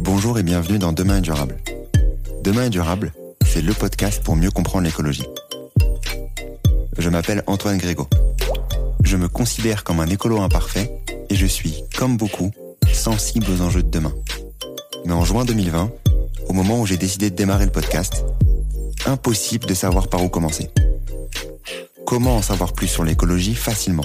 Bonjour et bienvenue dans Demain est durable. Demain est durable, c'est le podcast pour mieux comprendre l'écologie. Je m'appelle Antoine Grégo. Je me considère comme un écolo imparfait et je suis, comme beaucoup, sensible aux enjeux de demain. Mais en juin 2020, au moment où j'ai décidé de démarrer le podcast, impossible de savoir par où commencer. Comment en savoir plus sur l'écologie facilement?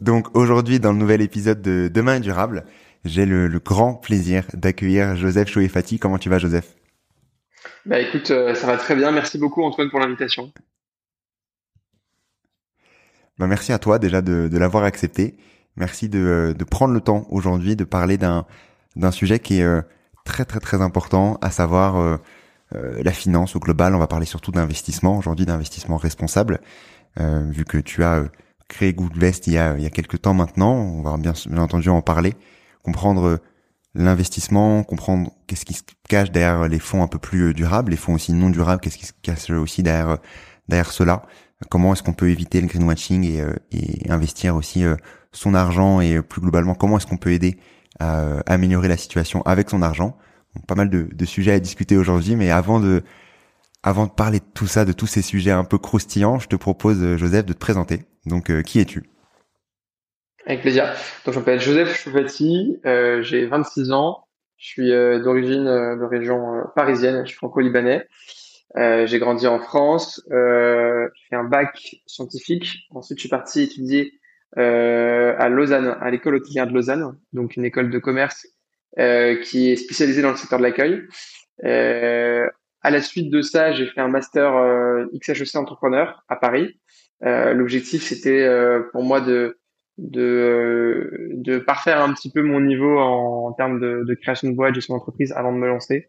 Donc aujourd'hui, dans le nouvel épisode de Demain est durable, j'ai le, grand plaisir d'accueillir Joseph Chouefati. Comment tu vas, Joseph? Bah écoute, euh, ça va très bien. Merci beaucoup, Antoine, pour l'invitation. Bah, merci à toi déjà de, l'avoir accepté. Merci de, prendre le temps aujourd'hui de parler d'un d'un sujet qui est euh, très très très important, à savoir euh, la finance au global. On va parler surtout d'investissement aujourd'hui, d'investissement responsable, vu que tu as créé Goodvest il y a, il y a quelques temps maintenant. On va bien, entendu en parler, comprendre euh, l'investissement, comprendre qu'est-ce qui se cache derrière les fonds un peu plus euh, durables, les fonds aussi non durables, qu'est-ce qui se cache aussi derrière, euh, derrière cela. Comment est-ce qu'on peut éviter le greenwashing et, et investir aussi son argent et plus globalement comment est-ce qu'on peut aider à améliorer la situation avec son argent. pas mal de, de sujets à discuter aujourd'hui, mais avant de avant de parler de tout ça, de tous ces sujets un peu croustillants, je te propose, Joseph, de te présenter. Donc, euh, qui es-tu? Avec plaisir. Donc, je m'appelle Joseph Choufati, euh, j'ai 26 ans, je suis euh, d'origine de région parisienne, je suis franco-libanais. j'ai grandi en France, j'ai fait un bac scientifique. Ensuite, je suis parti étudier à Lausanne, à l'école hôtelière de Lausanne, donc une école de commerce qui est spécialisée dans le secteur de l'accueil. À la suite de ça, j'ai fait un master XHEC entrepreneur à Paris. Euh, l'objectif, c'était euh, pour moi euh, de parfaire un petit peu mon niveau en, termes de, de, création de boîte, gestion d'entreprise avant de me lancer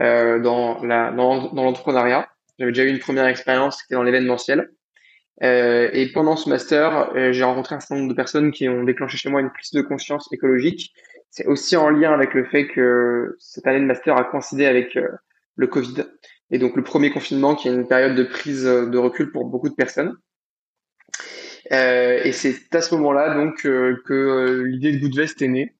euh, dans l'entrepreneuriat. J'avais déjà eu une première expérience qui était dans l'événementiel. Euh, et pendant ce master, j'ai rencontré un certain nombre de personnes qui ont déclenché chez moi une prise de conscience écologique. C'est aussi en lien avec le fait que cette année de master a coïncidé avec le Covid. Et donc le premier confinement qui est une période de prise de recul pour beaucoup de personnes. Euh, et c'est à ce moment-là donc euh, que euh, l'idée de Goodvest est née,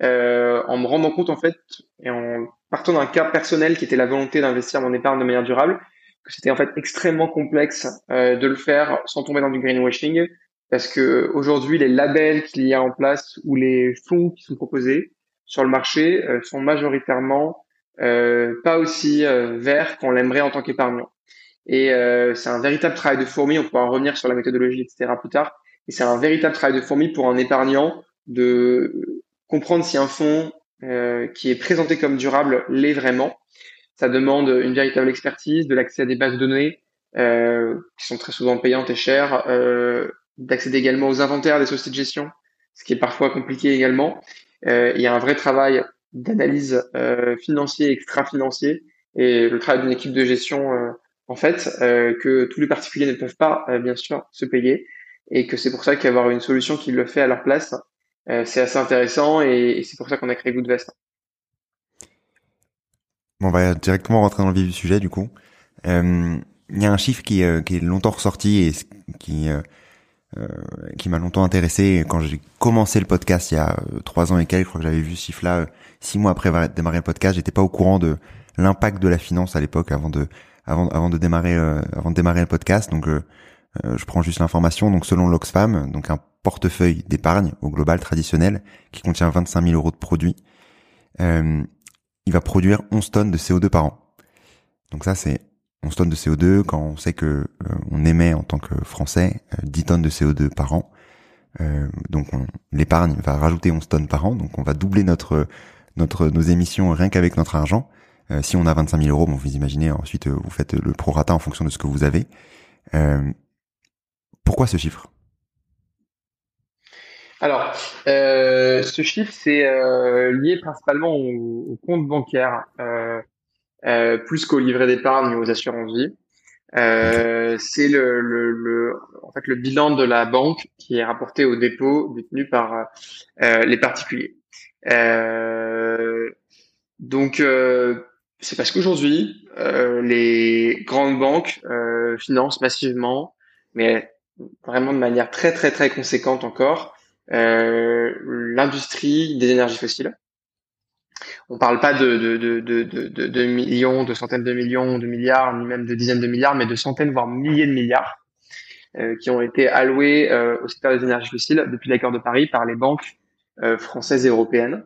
en me rendant compte en fait et en partant d'un cas personnel qui était la volonté d'investir mon épargne de manière durable, que c'était en fait extrêmement complexe de le faire sans tomber dans du greenwashing, parce que aujourd'hui les labels qu'il y a en place ou les fonds qui sont proposés sur le marché sont majoritairement pas aussi verts qu'on l'aimerait en tant qu'épargnant. Et euh, c'est un véritable travail de fourmi. On pourra en revenir sur la méthodologie, etc. plus tard. Et c'est un véritable travail de fourmi pour un épargnant de comprendre si un fonds euh, qui est présenté comme durable l'est vraiment. Ça demande une véritable expertise, de l'accès à des bases de données euh, qui sont très souvent payantes et chères, euh, d'accéder également aux inventaires des sociétés de gestion, ce qui est parfois compliqué également. Euh, il y a un vrai travail d'analyse euh, financier, extra-financier, et le travail d'une équipe de gestion en fait, euh, que tous les particuliers ne peuvent pas, euh, bien sûr, se payer, et que c'est pour ça qu'avoir une solution qui le fait à leur place, euh, c'est assez intéressant, et, c'est pour ça qu'on a créé Goodvest. On va directement rentrer dans le vif du sujet, du coup. Il y a un chiffre qui, qui est longtemps ressorti et qui qui m'a longtemps intéressé quand j'ai commencé le podcast il y a trois ans et quelques. Je crois que j'avais vu ce chiffre-là six mois après démarrer le podcast. J'étais pas au courant de l'impact de la finance à l'époque avant de avant, avant de démarrer euh, avant de démarrer le podcast. Donc euh, je prends juste l'information. Donc selon l'Oxfam, donc un portefeuille d'épargne au global traditionnel qui contient 25 000 euros de produits, il va produire 11 tonnes de CO2 par an. Donc ça c'est 11 tonnes de CO2 quand on sait que on émet en tant que Français 10 tonnes de CO2 par an. donc l'épargne va rajouter 11 tonnes par an, donc on va doubler notre notre nos émissions rien qu'avec notre argent. Euh, si on a 25 000 euros, bon, vous imaginez, ensuite euh, vous faites le prorata en fonction de ce que vous avez. Euh, pourquoi ce chiffre? Alors, ce chiffre, c'est lié principalement au, compte bancaire, plus qu'au livret d'épargne ou aux assurances vie. c'est le, le, en fait, le bilan de la banque qui est rapporté au dépôt détenu par les particuliers. donc, c'est parce qu'aujourd'hui, euh, les grandes banques euh, financent massivement, mais vraiment de manière très très très conséquente encore, euh, l'industrie des énergies fossiles. On parle pas de, millions, de centaines de millions, de milliards, ni même de dizaines de milliards, mais de centaines, voire milliers de milliards euh, qui ont été alloués euh, au secteur des énergies fossiles depuis l'accord de Paris par les banques euh, françaises et européennes.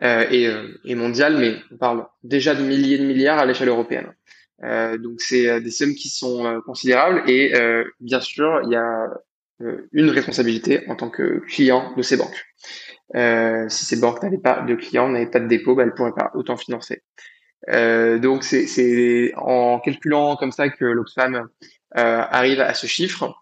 Et, euh, et mondiale, mais on parle déjà de milliers de milliards à l'échelle européenne. Donc c'est des sommes qui sont considérables et bien sûr il y a une responsabilité en tant que client de ces banques. Euh, si ces banques n'avaient pas de clients, n'avaient pas de dépôt, bah, elles pourraient pas autant financer. Euh, donc c'est en calculant comme ça que l'Oxfam euh, arrive à ce chiffre.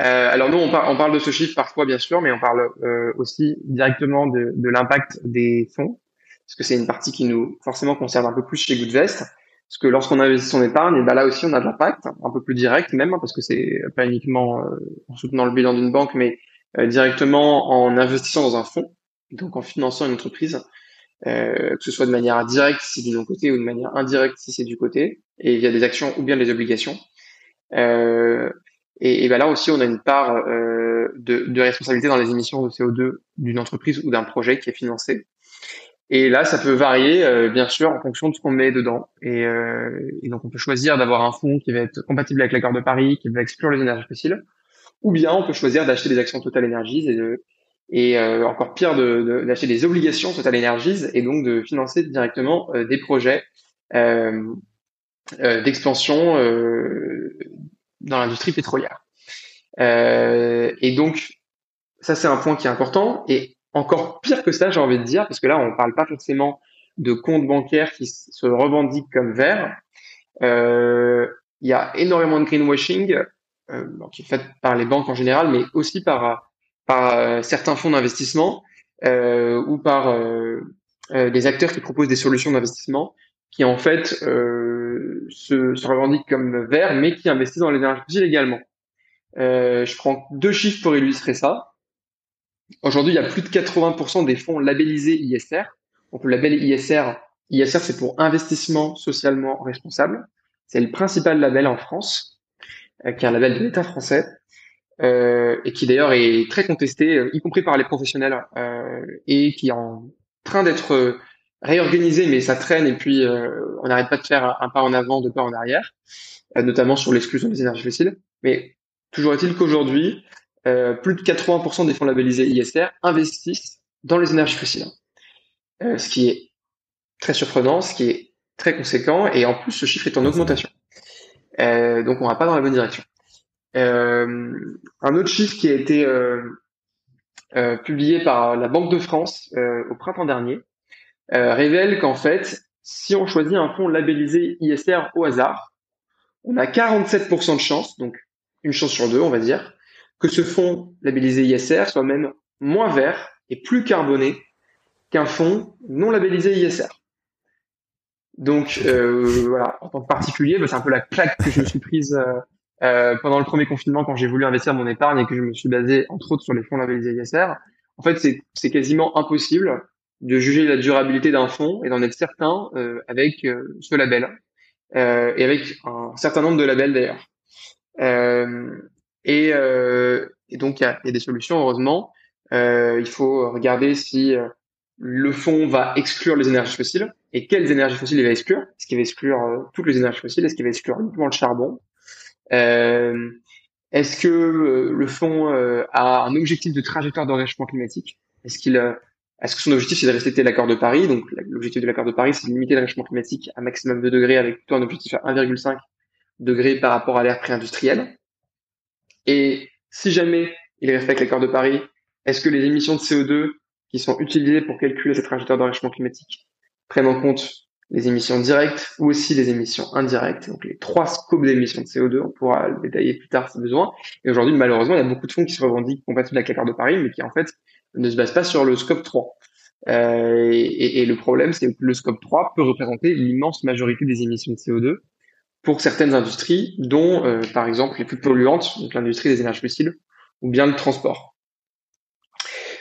Euh, alors nous, on, on, parle de ce chiffre parfois, bien sûr, mais on parle euh, aussi directement de, de l'impact des fonds, parce que c'est une partie qui nous forcément concerne un peu plus chez Goodvest, parce que lorsqu'on investit son épargne, et ben là aussi on a de l'impact, un peu plus direct même, hein, parce que c'est pas uniquement en soutenant le bilan d'une banque, mais directement en investissant dans un fonds, donc en finançant une entreprise, euh, que ce soit de manière directe si c'est du côté ou de manière indirecte si c'est du côté, et via des actions ou bien des obligations. Euh, et, ben là aussi, on a une part euh, de, de, responsabilité dans les émissions de CO2 d'une entreprise ou d'un projet qui est financé. Et là, ça peut varier, euh, bien sûr, en fonction de ce qu'on met dedans. Et, euh, et, donc, on peut choisir d'avoir un fonds qui va être compatible avec l'accord de Paris, qui va exclure les énergies fossiles, ou bien on peut choisir d'acheter des actions Total Energies et, de, et euh, encore pire, d'acheter de, des obligations Total Energies et donc de financer directement euh, des projets euh, d'expansion dans l'industrie pétrolière. Euh, et donc, ça c'est un point qui est important. Et encore pire que ça, j'ai envie de dire, parce que là, on parle pas forcément de comptes bancaires qui se revendiquent comme verts. Euh, il y a énormément de greenwashing euh, qui est fait par les banques en général, mais aussi par, par euh, certains fonds d'investissement euh, ou par euh, des acteurs qui proposent des solutions d'investissement qui en fait euh, se, se, revendiquent comme verts, mais qui investissent dans les énergies fossiles également. Euh, je prends deux chiffres pour illustrer ça. Aujourd'hui, il y a plus de 80% des fonds labellisés ISR. Donc le label ISR, ISR c'est pour investissement socialement responsable. C'est le principal label en France, euh, qui est un label de l'État français. Euh, et qui d'ailleurs est très contesté, euh, y compris par les professionnels, euh, et qui est en train d'être réorganisé, mais ça traîne et puis on n'arrête pas de faire un pas en avant, deux pas en arrière, notamment sur l'exclusion des énergies fossiles. Mais toujours est-il qu'aujourd'hui, plus de 80% des fonds labellisés ISR investissent dans les énergies fossiles, ce qui est très surprenant, ce qui est très conséquent, et en plus ce chiffre est en augmentation. Donc on va pas dans la bonne direction. un autre chiffre qui a été publié par la Banque de France au printemps dernier, euh, révèle qu'en fait, si on choisit un fonds labellisé ISR au hasard, on a 47% de chance, donc une chance sur deux, on va dire, que ce fonds labellisé ISR soit même moins vert et plus carboné qu'un fonds non labellisé ISR. Donc euh, voilà, en tant que particulier, bah, c'est un peu la claque que je me suis prise euh, euh, pendant le premier confinement quand j'ai voulu investir mon épargne et que je me suis basé entre autres sur les fonds labellisés ISR. En fait, c'est quasiment impossible de juger la durabilité d'un fonds et d'en être certain euh, avec euh, ce label euh, et avec un certain nombre de labels d'ailleurs. Et, et, donc il y a, y a, des solutions heureusement. il faut regarder si le fonds va exclure les énergies fossiles. Et quelles énergies fossiles il va exclure? Est-ce qu'il va exclure toutes les énergies fossiles? Est-ce qu'il va exclure uniquement le charbon? Euh, est-ce que euh, le fonds euh, a un objectif de trajectoire d'enrichissement climatique? Est-ce qu'il est-ce que son objectif c'est de respecter l'accord de Paris? Donc l'objectif de l'accord de Paris c'est de limiter le réchauffement climatique à maximum de degrés avec un objectif à 1,5 degré par rapport à l'ère pré-industrielle. Et si jamais il respecte l'accord de Paris, est-ce que les émissions de CO2 qui sont utilisées pour calculer cette trajectoire d'enrichissement climatique prennent en compte les émissions directes ou aussi les émissions indirectes, donc les trois scopes d'émissions de CO2, on pourra le détailler plus tard si besoin. Et aujourd'hui, malheureusement, il y a beaucoup de fonds qui se revendiquent compatibles avec l'accord de Paris, mais qui en fait ne se basent pas sur le scope 3. Euh, et, et, le problème, c'est que le scope 3 peut représenter l'immense majorité des émissions de CO2 pour certaines industries, dont euh, par exemple les plus polluantes, donc l'industrie des énergies fossiles, ou bien le transport.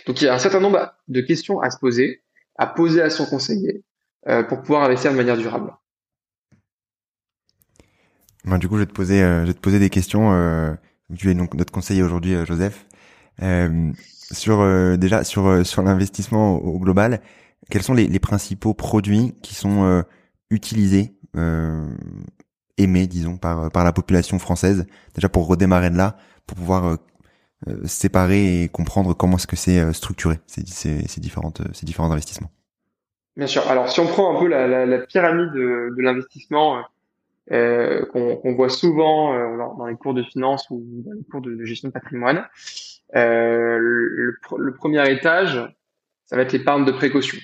Donc il y a un certain nombre de questions à se poser, à poser à son conseiller, euh, pour pouvoir investir de manière durable. Ben, du coup, je vais te poser, euh, je vais te poser des questions. Euh, tu es donc notre conseiller aujourd'hui, euh, Joseph. sur déjà sur sur l'investissement au, global, quels sont les, les, principaux produits qui sont utilisés, aimés, disons, par par la population française? Déjà pour redémarrer de là, pour pouvoir séparer et comprendre comment est-ce que c'est structuré ces, différentes ces différents investissements. Bien sûr. Alors, si on prend un peu la, pyramide de, l'investissement euh, qu'on voit souvent euh, dans les cours de finance ou dans les cours de, gestion de patrimoine, euh, le, premier étage, ça va être l'épargne de précaution.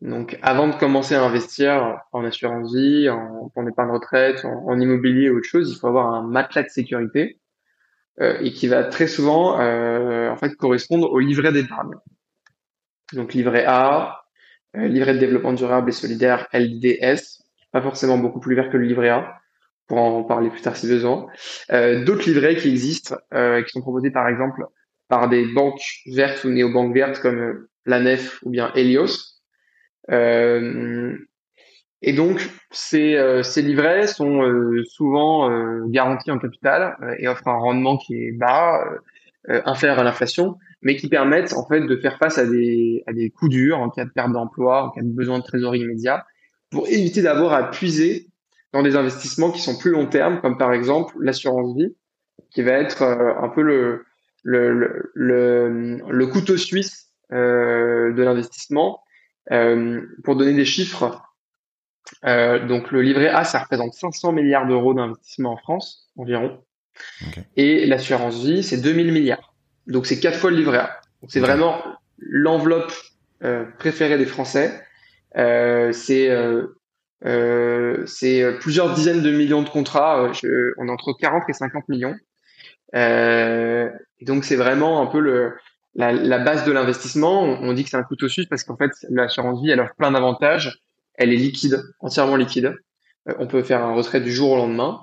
Donc, avant de commencer à investir en assurance vie, en, en épargne retraite, en, en, immobilier ou autre chose, il faut avoir un matelas de sécurité euh, et qui va très souvent, euh, en fait, correspondre au livret d'épargne. Donc, livret A, euh, livret de développement durable et solidaire LDS, pas forcément beaucoup plus vert que le livret A, pour en parler plus tard si besoin. Euh, D'autres livrets qui existent, euh, qui sont proposés par exemple par des banques vertes ou néo-banques vertes comme euh, la Nef ou bien Helios. Euh, et donc, ces, ces livrets sont souvent garantis en capital et offrent un rendement qui est bas, inférieur à l'inflation, mais qui permettent en fait de faire face à des, à coups durs en cas de perte d'emploi, en cas de besoin de trésorerie immédiat, pour éviter d'avoir à puiser dans des investissements qui sont plus long terme, comme par exemple l'assurance vie, qui va être euh, un peu le, couteau suisse euh, de l'investissement. Euh, pour donner des chiffres, euh, donc le livret A, ça représente 500 milliards d'euros d'investissement en France, environ. Et l'assurance vie, c'est 2000 milliards. Donc c'est quatre fois le livret A. C'est vraiment l'enveloppe euh, préférée des Français. Euh, c'est euh, euh c'est plusieurs dizaines de millions de contrats. Je, on est entre 40 et 50 millions. et donc c'est vraiment un peu le la, la base de l'investissement. On, dit que c'est un couteau suisse parce qu'en fait l'assurance vie elle offre plein d'avantages. Elle est liquide, entièrement liquide. on peut faire un retrait du jour au lendemain.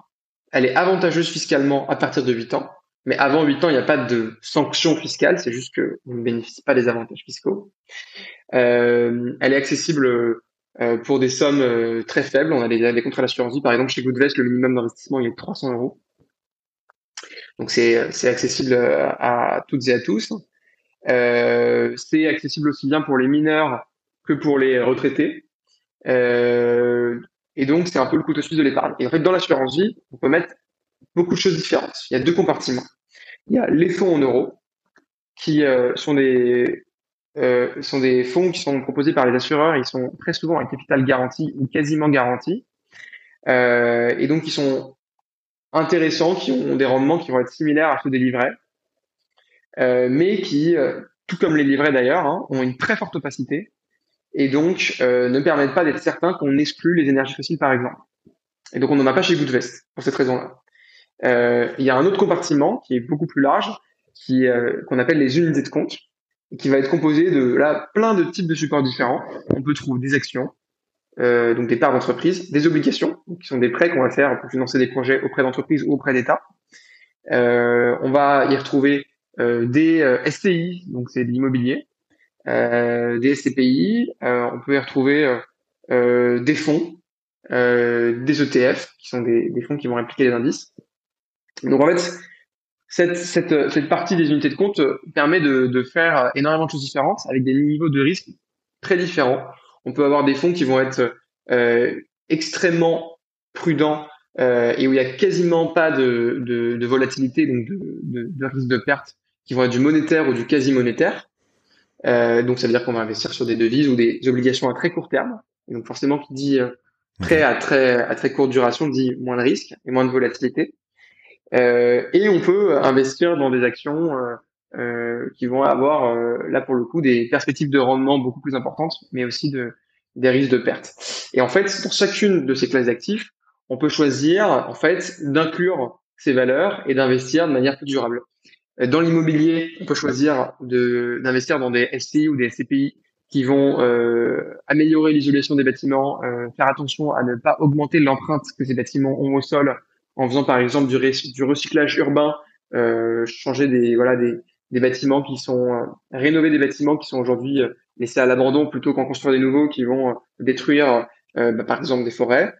Elle est avantageuse fiscalement à partir de 8 ans. Mais avant 8 ans, il n'y a pas de sanctions fiscales, c'est juste qu'on ne bénéficie pas des avantages fiscaux. Euh, elle est accessible euh, pour des sommes euh, très faibles. On a des, contrats d'assurance vie, par exemple chez Goodvest, le minimum d'investissement il est de 300 euros. Donc c'est accessible à, toutes et à tous. Euh, c'est accessible aussi bien pour les mineurs que pour les retraités. Euh, et donc c'est un peu le couteau suisse de l'épargne. Et en fait, dans l'assurance vie, on peut mettre beaucoup de choses différentes. Il y a deux compartiments. Il y a les fonds en euros, qui euh, sont des euh, sont des fonds qui sont proposés par les assureurs. Ils sont très souvent un capital garanti ou quasiment garanti, et donc ils sont intéressants, qui ont des rendements qui vont être similaires à ceux des livrets, mais qui, tout comme les livrets d'ailleurs, hein, ont une très forte opacité et donc ne permettent pas d'être certains qu'on exclut les énergies fossiles par exemple. Et donc on n'en a pas chez Goodvest pour cette raison-là. Euh, il y a un autre compartiment qui est beaucoup plus large, qui euh, qu'on appelle les unités de compte, et qui va être composé de là plein de types de supports différents. On peut trouver des actions, euh, donc des parts d'entreprise, des obligations, qui sont des prêts qu'on va faire pour financer des projets auprès d'entreprises ou auprès d'États. Euh, on va y retrouver euh, des euh, STI, donc c'est de l'immobilier, des SCPI, on peut y retrouver des fonds, des ETF, qui sont des, des fonds qui vont impliquer les indices, donc en fait, cette, cette, cette partie des unités de compte euh, permet de, de faire énormément de choses différentes avec des niveaux de risque très différents. On peut avoir des fonds qui vont être euh, extrêmement prudents et où il y a quasiment pas de, de, de volatilité, donc de, risque de perte, qui vont être du monétaire ou du quasi monétaire. Donc ça veut dire qu'on va investir sur des devises ou des obligations à très court terme. Donc forcément, qui dit prêt à très à très courte duration dit moins de risque et moins de volatilité. Euh, et on peut investir dans des actions euh, euh, qui vont avoir là pour le coup des perspectives de rendement beaucoup plus importantes, mais aussi de des risques de perte. Et en fait, pour chacune de ces classes d'actifs, on peut choisir en fait d'inclure ces valeurs et d'investir de manière plus durable. Dans l'immobilier, on peut choisir d'investir dans des SCI ou des SCPI qui vont euh, améliorer l'isolation des bâtiments, euh, faire attention à ne pas augmenter l'empreinte que ces bâtiments ont au sol en faisant par exemple du, du recyclage urbain, euh, changer des voilà des, des bâtiments qui sont euh, rénover des bâtiments qui sont aujourd'hui euh, laissés à l'abandon plutôt qu'en construire des nouveaux qui vont euh, détruire bah, par exemple des forêts.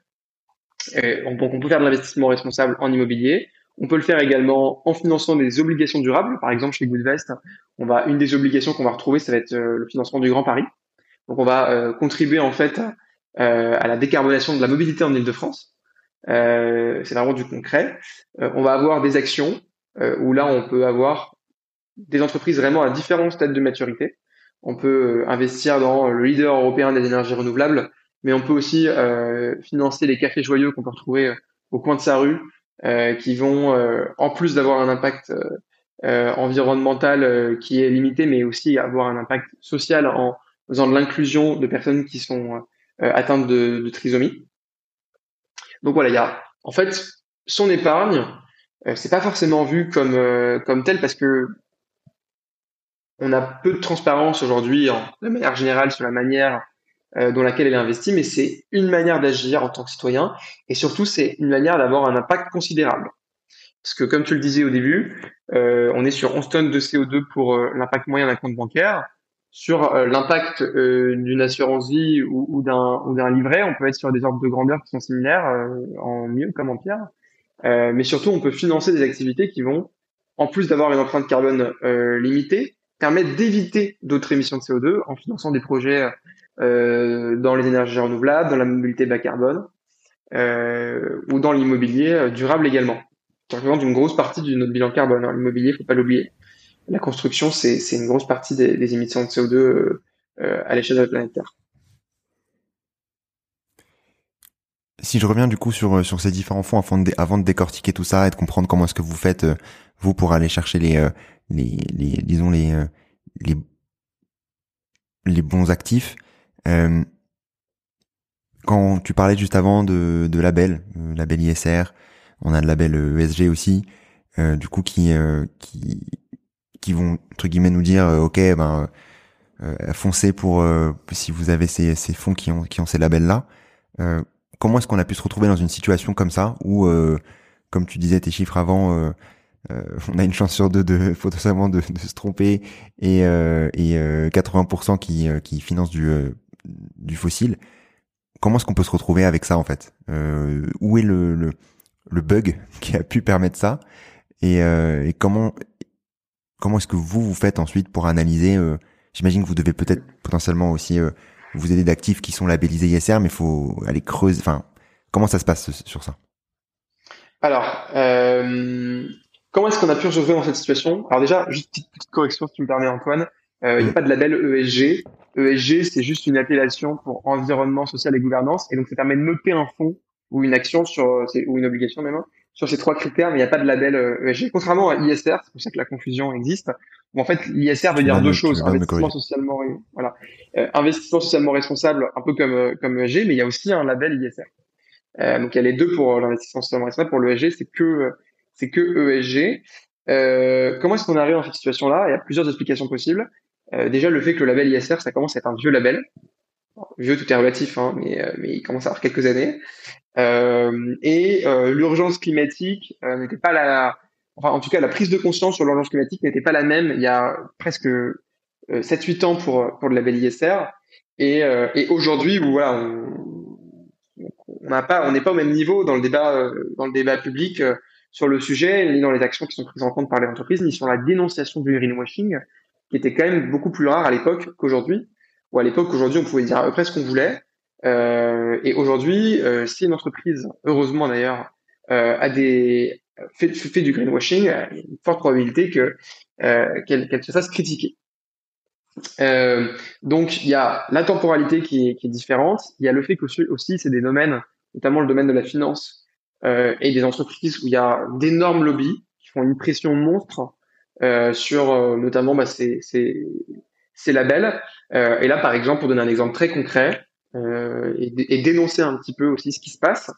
Et donc on peut faire de l'investissement responsable en immobilier. On peut le faire également en finançant des obligations durables. Par exemple, chez Goodvest, on va une des obligations qu'on va retrouver, ça va être euh, le financement du Grand Paris. Donc, on va euh, contribuer en fait euh, à la décarbonation de la mobilité en Île-de-France. c'est vraiment du concret. on va avoir des actions où là, on peut avoir des entreprises vraiment à différents stades de maturité. On peut investir dans le leader européen des énergies renouvelables, mais on peut aussi financer les cafés joyeux qu'on peut retrouver au coin de sa rue, qui vont, euh, en plus d'avoir un impact euh, environnemental qui est limité, mais aussi avoir un impact social en faisant de l'inclusion de personnes qui sont atteintes de, trisomie. Donc voilà, il y a en fait son épargne, c'est pas forcément vu comme comme tel parce que on a peu de transparence aujourd'hui de manière générale sur la manière euh, dans laquelle elle est investie, mais c'est une manière d'agir en tant que citoyen et surtout c'est une manière d'avoir un impact considérable. Parce que comme tu le disais au début, euh, on est sur 11 tonnes de CO2 pour euh, l'impact moyen d'un compte bancaire. Sur l'impact d'une assurance vie ou, ou d'un livret, on peut être sur des ordres de grandeur qui sont similaires, en mieux comme en pire. mais surtout, on peut financer des activités qui vont, en plus d'avoir une empreinte carbone limitée, permettre d'éviter d'autres émissions de CO2 en finançant des projets euh, dans les énergies renouvelables, dans la mobilité bas carbone euh, ou dans l'immobilier euh, durable également. Ça représente une grosse partie de notre bilan carbone. Hein. L'immobilier, faut pas l'oublier. La construction, c'est une grosse partie des, émissions de CO2 euh, à l'échelle de la planète Terre. Si je reviens du coup sur sur ces différents fonds avant de, avant de décortiquer tout ça et de comprendre comment est-ce que vous faites vous pour aller chercher les les, les disons les les les bons actifs, euh, quand tu parlais juste avant de, de label, euh, ISR, on a le label ESG aussi, euh, du coup qui euh, qui qui vont entre guillemets nous dire ok ben foncez pour si vous avez ces, ces fonds qui ont qui ont ces labels là. comment est-ce qu'on a pu se retrouver dans une situation comme ça où comme tu disais tes chiffres avant on a une chance sur deux de potentiellement de, de se tromper et, et 80% qui, qui financent du du fossile. Comment est-ce qu'on peut se retrouver avec ça en fait? Euh, Où est le, le, bug qui a pu permettre ça? Et, euh, et comment comment est-ce que vous vous faites ensuite pour analyser euh, J'imagine que vous devez peut-être potentiellement aussi euh, vous aider d'actifs qui sont labellisés ISR, mais il faut aller creuser. Enfin, comment ça se passe sur ça? Alors, euh, comment est-ce qu'on a pu se retrouver dans cette situation? Alors déjà, juste petite, petite correction si tu me permets Antoine. Il n'y a pas de label ESG. ESG, c'est juste une appellation pour environnement social et gouvernance, et donc ça permet de noter un fonds ou une action sur ou une obligation même hein, sur ces trois critères, mais il n'y a pas de label ESG. Contrairement à ISR, c'est pour ça que la confusion existe. Où en fait, l'ISR veut dire deux choses investissement socialement, voilà, euh, investissement socialement responsable, un peu comme euh, comme ESG, mais il y a aussi un label ISR. Euh, donc il y a les deux pour l'investissement socialement responsable. Pour l'ESG, c'est que c'est que ESG. Euh, comment est-ce qu'on arrive dans cette situation-là? Il y a plusieurs explications possibles. Euh, déjà, le fait que le label ISR, ça commence à être un vieux label. vieux, tout est relatif, hein, mais, euh, mais il commence à avoir quelques années. Euh, et l'urgence climatique n'était pas la... Enfin, en tout cas, la prise de conscience sur l'urgence climatique n'était pas la même il y a presque 7-8 ans pour, pour le label ISR. Et, et aujourd'hui, voilà, on pas, on n'est pas au même niveau dans le débat, dans le débat public sur le sujet, ni dans les actions qui sont prises en compte par les entreprises, ni sur la dénonciation du greenwashing qui était quand même beaucoup plus rare à l'époque qu'aujourd'hui. Ou à l'époque, aujourd'hui, on pouvait dire à peu près ce qu'on voulait. Euh, et aujourd'hui, euh, si une entreprise, heureusement d'ailleurs, a des fait, du greenwashing, il y a une forte probabilité que qu'elle se fasse critiquer. Euh, donc il y a la temporalité qui est, qui est différente, il y a le fait que aussi c'est des domaines, notamment le domaine de la finance euh, et des entreprises où il y a d'énormes lobbies qui font une pression monstre euh, sur euh, notamment bah, ces, ces, labels. Euh, et là par exemple, pour donner un exemple très concret et, dénoncer un petit peu aussi ce qui se passe,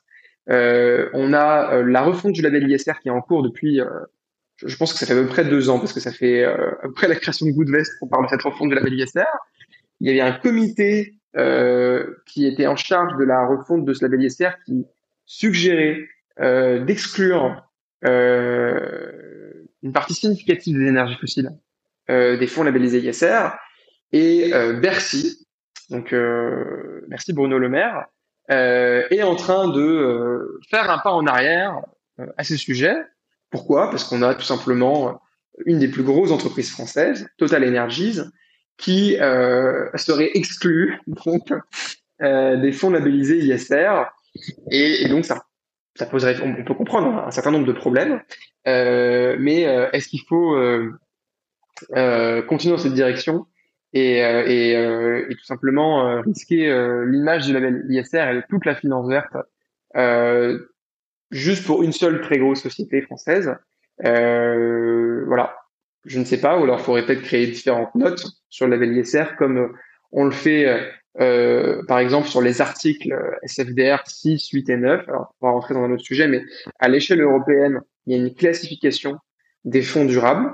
on a la refonte du label ISR qui est en cours depuis je pense que ça fait à peu près deux ans, parce que ça fait euh, après la création de Goodvest qu'on parle de cette refonte de la ISR. Il y avait un comité euh, qui était en charge de la refonte de ce label ISR qui suggérait euh, d'exclure euh, une partie significative des énergies fossiles euh, des fonds labellisés ISR. Et euh, Bercy, donc merci Bruno Le Maire, est en train de faire un pas en arrière à ce sujet pourquoi? Parce qu'on a tout simplement une des plus grosses entreprises françaises, Total Energies, qui euh, serait exclue euh, des fonds labellisés ISR, et, donc ça, ça poserait, on, peut comprendre un certain nombre de problèmes, euh, mais est-ce qu'il faut continuer dans cette direction et, et, et tout simplement risquer l'image du label ISR et toute la finance verte juste pour une seule très grosse société française. Euh, voilà, je ne sais pas, ou alors il faudrait peut-être créer différentes notes sur le label ISR, comme on le fait euh, par exemple sur les articles SFDR 6, 8 et 9. Alors, on va rentrer dans un autre sujet, mais à l'échelle européenne, il y a une classification des fonds durables.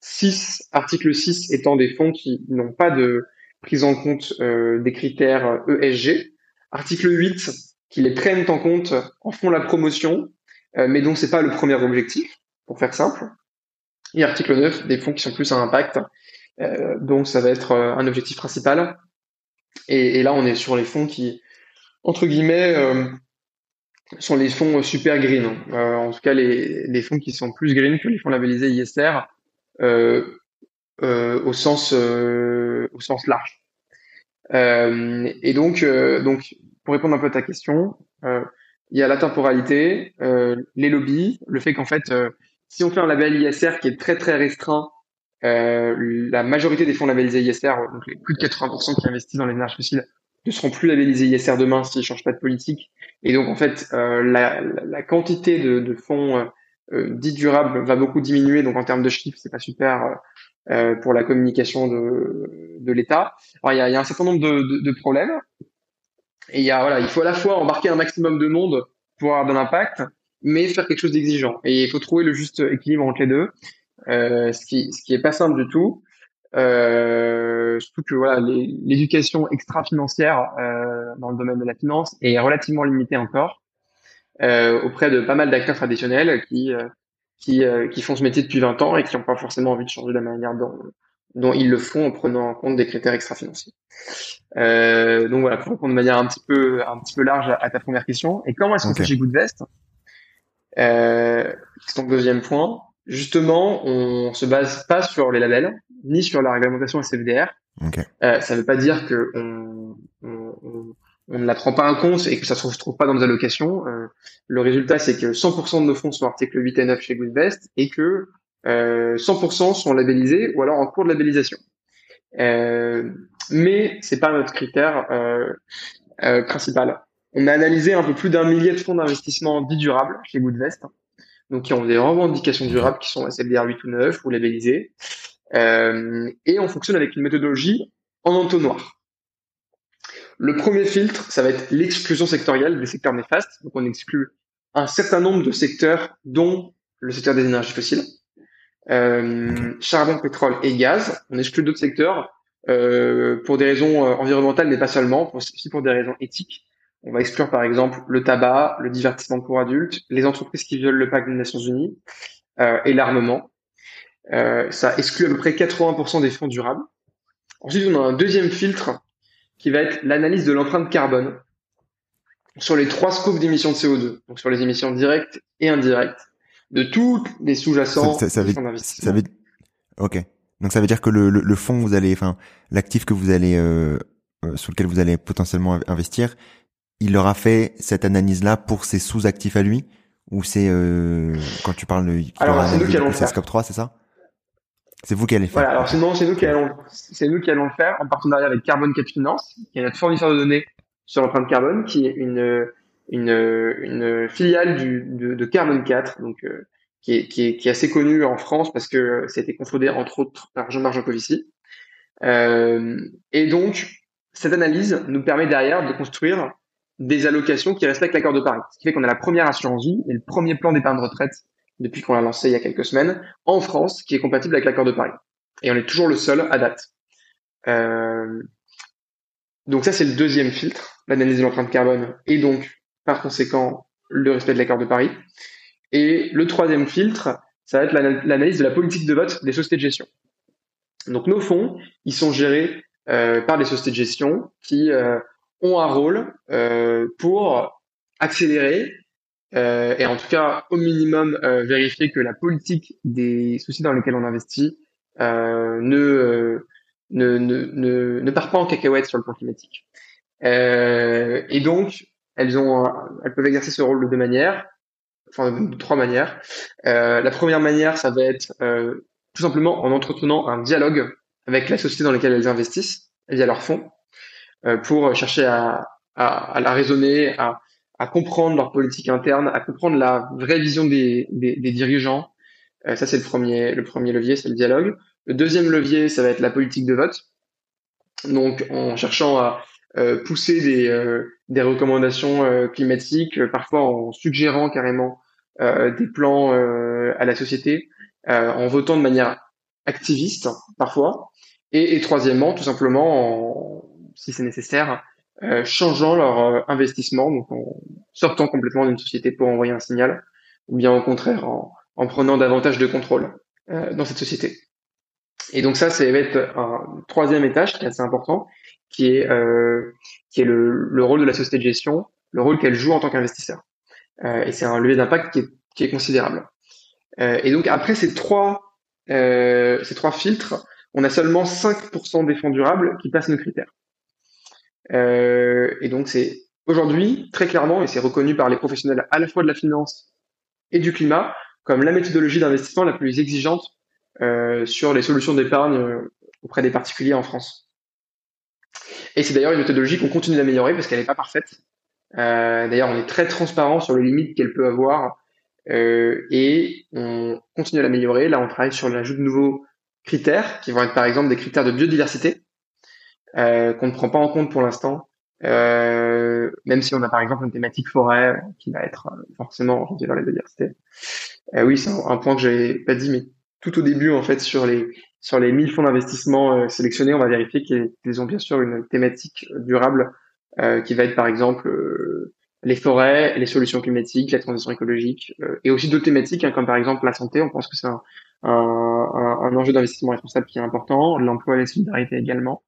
6, article 6 étant des fonds qui n'ont pas de prise en compte euh, des critères ESG. Article 8, qui les prennent en compte, en font la promotion, euh, mais dont c'est pas le premier objectif, pour faire simple. Et article 9, des fonds qui sont plus à impact, euh, donc ça va être euh, un objectif principal. Et, là, on est sur les fonds qui, entre guillemets, euh, sont les fonds super green. Euh, en tout cas, les, fonds qui sont plus green que les fonds labellisés ISR au sens au sens large. et donc, donc pour répondre un peu à ta question, euh, il y a la temporalité, euh, les lobbies, le fait qu'en fait, euh, si on fait un label ISR qui est très très restreint, euh, la majorité des fonds labellisés ISR, donc les plus de 80% qui investissent dans les énergies fossiles, ne seront plus labellisés ISR demain s'ils ne changent pas de politique. Et donc en fait, euh, la, la, quantité de, de fonds dits durables va beaucoup diminuer. Donc en termes de chiffres, c'est pas super pour la communication de, de l'État. Alors il y a, y a un certain nombre de, de, de problèmes. Et y a, voilà, il faut à la fois embarquer un maximum de monde pour avoir de l'impact, mais faire quelque chose d'exigeant. Et il faut trouver le juste équilibre entre les deux, euh, ce qui ce qui est pas simple du tout. Euh, surtout que voilà, l'éducation extra-financière euh, dans le domaine de la finance est relativement limitée encore euh, auprès de pas mal d'acteurs traditionnels qui euh, qui, euh, qui font ce métier depuis 20 ans et qui n'ont pas forcément envie de changer la manière dont dont ils le font en prenant en compte des critères extra-financiers. Euh, donc voilà, pour répondre de manière un petit peu, un petit peu large à, ta première question. Et comment est-ce qu'on fait chez Goodvest? Euh, C'est ton deuxième point. Justement, on se base pas sur les labels, ni sur la réglementation SFDR. Okay. Euh, ça ne veut pas dire que on, on, on, ne la prend pas en compte et que ça se trouve pas dans nos allocations. Euh, le résultat, c'est que 100% de nos fonds sont articles 8 et 9 chez Goodvest et que euh, 100% sont labellisés ou alors en cours de labellisation. Euh, mais c'est pas notre critère euh, euh, principal. On a analysé un peu plus d'un millier de fonds d'investissement dits durables chez Goodvest, donc qui ont des revendications durables qui sont SFDR 8 ou 9 ou labellisés. Euh, et on fonctionne avec une méthodologie en entonnoir. Le premier filtre, ça va être l'exclusion sectorielle des secteurs néfastes. Donc on exclut un certain nombre de secteurs, dont le secteur des énergies fossiles euh, charbon, pétrole et gaz. On exclut d'autres secteurs euh, pour des raisons euh, environnementales, mais pas seulement, aussi pour des raisons éthiques. On va exclure par exemple le tabac, le divertissement pour adultes, les entreprises qui violent le pacte des Nations Unies euh, et l'armement. Euh, ça exclut à peu près 80% des fonds durables. Ensuite, on a un deuxième filtre qui va être l'analyse de l'empreinte carbone sur les trois scopes d'émissions de CO2, donc sur les émissions directes et indirectes de tous les sous-jacents ça, ça, ça, veut, Ok. Donc ça veut dire que le, le, le fonds vous allez, enfin l'actif que vous allez euh, euh sur lequel vous allez potentiellement investir, il aura fait cette analyse-là pour ses sous-actifs à lui, ou c'est euh, quand tu parles de alors c'est nous qui allons. Scope 3, c'est ça? C'est vous qui allez le faire. Voilà, alors sinon c'est nous qui allons c'est nous qui allons le faire en partenariat avec Carbon Cap Finance, qui est notre fournisseur de données sur l'empreinte carbone, qui est une une, une filiale du, de, de Carbon 4, donc euh, qui, est, qui, est, qui est assez connue en France parce que ça a été confondé entre autres par Jean-Marc Jancovici. Euh, et donc cette analyse nous permet derrière de construire des allocations qui respectent l'accord de Paris. Ce qui fait qu'on a la première assurance vie et le premier plan d'épargne retraite depuis qu'on l'a lancé il y a quelques semaines en France qui est compatible avec l'accord de Paris. Et on est toujours le seul à date. Euh, donc ça, c'est le deuxième filtre, l'analyse de l'empreinte carbone et donc, par conséquent, le respect de l'accord de Paris. Et le troisième filtre, ça va être l'analyse de la politique de vote des sociétés de gestion. Donc nos fonds, ils sont gérés euh, par des sociétés de gestion qui euh, ont un rôle euh, pour accélérer euh, et en tout cas au minimum euh, vérifier que la politique des sociétés dans lesquelles on investit ne, ne, ne, ne, ne part pas en cacahuète sur le plan climatique. et donc elles ont elles peuvent exercer ce rôle de deux manières, enfin de trois manières. la première manière, ça va être tout simplement en entretenant un dialogue avec la société dans laquelle elles investissent via leurs fonds euh, pour chercher à, à, à la raisonner, à, à, comprendre leur politique interne, à comprendre la vraie vision des, des, des dirigeants. Euh, ça, c'est le premier, le premier levier, c'est le dialogue. Le deuxième levier, ça va être la politique de vote. Donc, en cherchant à euh, pousser des, euh, des recommandations euh, climatiques, parfois en suggérant carrément des plans à la société, en votant de manière activiste parfois. Et, et troisièmement, tout simplement en, si c'est nécessaire, euh, changeant leur euh, investissement, donc en sortant complètement d'une société pour envoyer un signal, ou bien au contraire en, en prenant davantage de contrôle euh, dans cette société. Et donc ça, c'est va être un troisième étage qui est assez important, qui est qui est le, le, rôle de la société de gestion, le rôle qu'elle joue en tant qu'investisseur. Et c'est un levier d'impact qui est, qui est considérable. Et donc après ces trois ces trois filtres, on a seulement 5% des fonds durables qui passent nos critères. Euh, et donc c'est aujourd'hui très clairement, et c'est reconnu par les professionnels à la fois de la finance et du climat, comme la méthodologie d'investissement la plus exigeante euh, sur les solutions d'épargne euh, auprès des particuliers en France. Et c'est d'ailleurs une méthodologie qu'on continue d'améliorer parce qu'elle n'est pas parfaite. D'ailleurs, on est très transparent sur les limites qu'elle peut avoir et on continue à l'améliorer. Là, on travaille sur l'ajout de nouveaux critères qui vont être par exemple des critères de biodiversité euh, qu'on ne prend pas en compte pour l'instant. Euh, même si on a par exemple une thématique forêt qui va être euh, forcément orientée vers la biodiversité. Euh, oui, c'est un, point que j'avais pas dit, mais tout au début en fait sur les sur les 1000 fonds d'investissement euh, sélectionnés, on va vérifier qu'ils ont bien sûr une thématique durable qui va être par exemple les forêts, les solutions climatiques, la transition écologique, et aussi d'autres thématiques hein, comme par exemple la santé. On pense que c'est un, un, un, enjeu d'investissement responsable qui est important, l'emploi et la solidarité également.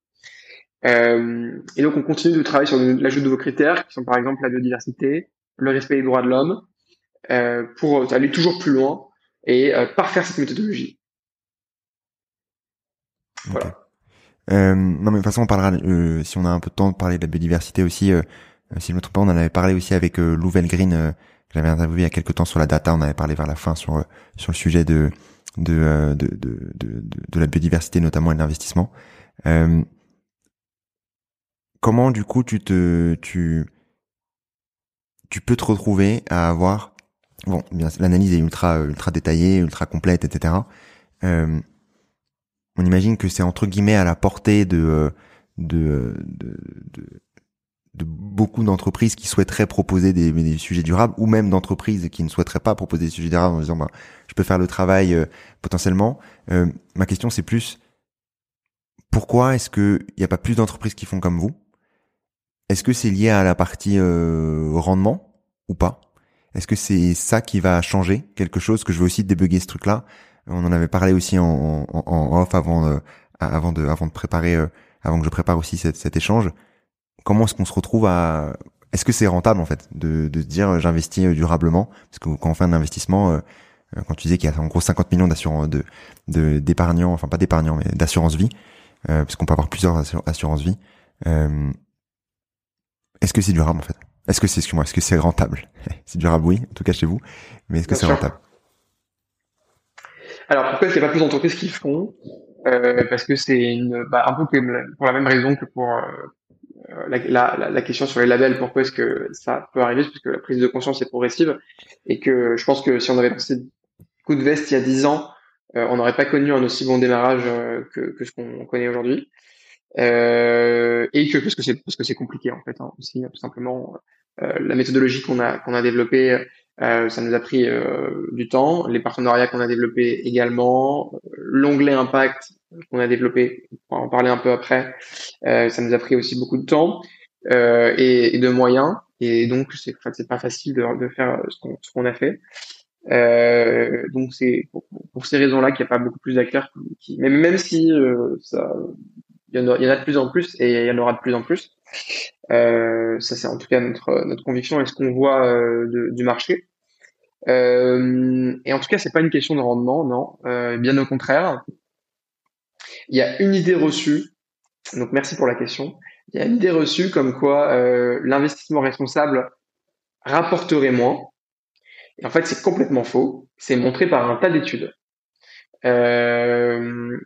Euh, et donc, on continue de travailler sur l'ajout de nouveaux critères, qui sont par exemple la biodiversité, le respect des droits de l'homme, euh, pour aller toujours plus loin et euh, parfaire cette méthodologie. Voilà. Euh, non, mais de toute façon, on parlera, euh, si on a un peu de temps, de parler de la biodiversité aussi. Euh, si je ne me trompe pas, on en avait parlé aussi avec euh, Louvel Green. Euh, J'avais interviewé il y a quelques temps sur la data. On avait parlé vers la fin sur sur le sujet de de de de, de, de la biodiversité notamment et de l'investissement. Euh, comment du coup tu peux te retrouver à avoir bon bien l'analyse est ultra ultra détaillée ultra complète etc euh, on imagine que c'est entre guillemets à la portée de de beaucoup d'entreprises qui souhaiteraient proposer des, des, sujets durables ou même d'entreprises qui ne souhaiteraient pas proposer des sujets durables en disant bah, je peux faire le travail euh, potentiellement. Euh, ma question c'est plus pourquoi est-ce que il n'y a pas plus d'entreprises qui font comme vous? Est-ce que c'est lié à la partie euh, rendement ou pas? Est-ce que c'est ça qui va changer quelque chose? Que je veux aussi débugger ce truc-là On en avait parlé aussi en, off avant, euh, avant de, avant de préparer, euh, avant que je prépare aussi cet, échange. Comment est-ce qu'on se retrouve à Est-ce que c'est rentable en fait de, de dire j'investis durablement? Parce que quand on fait un investissement, quand tu disais qu'il y a en gros 50 millions d'assurance de d'épargnants, enfin pas d'épargnants mais d'assurance vie, puisqu'on peut avoir plusieurs assurances vie. Est-ce que c'est durable en fait? Est-ce que c'est, excuse-moi, est-ce que c'est rentable? C'est durable, oui, en tout cas chez vous, mais est-ce que c'est rentable? Alors pourquoi est-ce qu'il n'y a pas plus d'entreprises qui font? Euh, Parce que c'est une, bah, un peu pour la même raison que pour euh, la, la, la, question sur les labels. Pourquoi est-ce que ça peut arriver? Parce que la prise de conscience est progressive et que je pense que si on avait lancé coup de veste il y a 10 ans, euh, on n'aurait pas connu un aussi bon démarrage que, que ce qu'on connaît aujourd'hui. Euh, et que parce que c'est parce que c'est compliqué en fait hein, aussi tout simplement. Euh, la méthodologie qu'on a qu'on a développée euh, ça nous a pris du temps. Les partenariats qu'on a développés également. L'onglet impact qu'on a développé on va en parler un peu après ça nous a pris aussi beaucoup de temps et, et, de moyens. Et donc c'est c'est pas facile de, de faire ce qu'on ce qu'on a fait. Euh, donc c'est pour, pour, ces raisons-là qu'il n'y a pas beaucoup plus d'acteurs qui, même même si euh, ça il y, en a, de plus en plus et il y en aura de plus en plus. Euh, ça, c'est en tout cas notre, notre conviction et ce qu'on voit euh, du marché. Euh, et en tout cas, c'est pas une question de rendement, non. Euh, bien au contraire. Il y a une idée reçue. Donc, merci pour la question. Il y a une idée reçue comme quoi euh, l'investissement responsable rapporterait moins. Et en fait, c'est complètement faux. C'est montré par un tas d'études. Euh,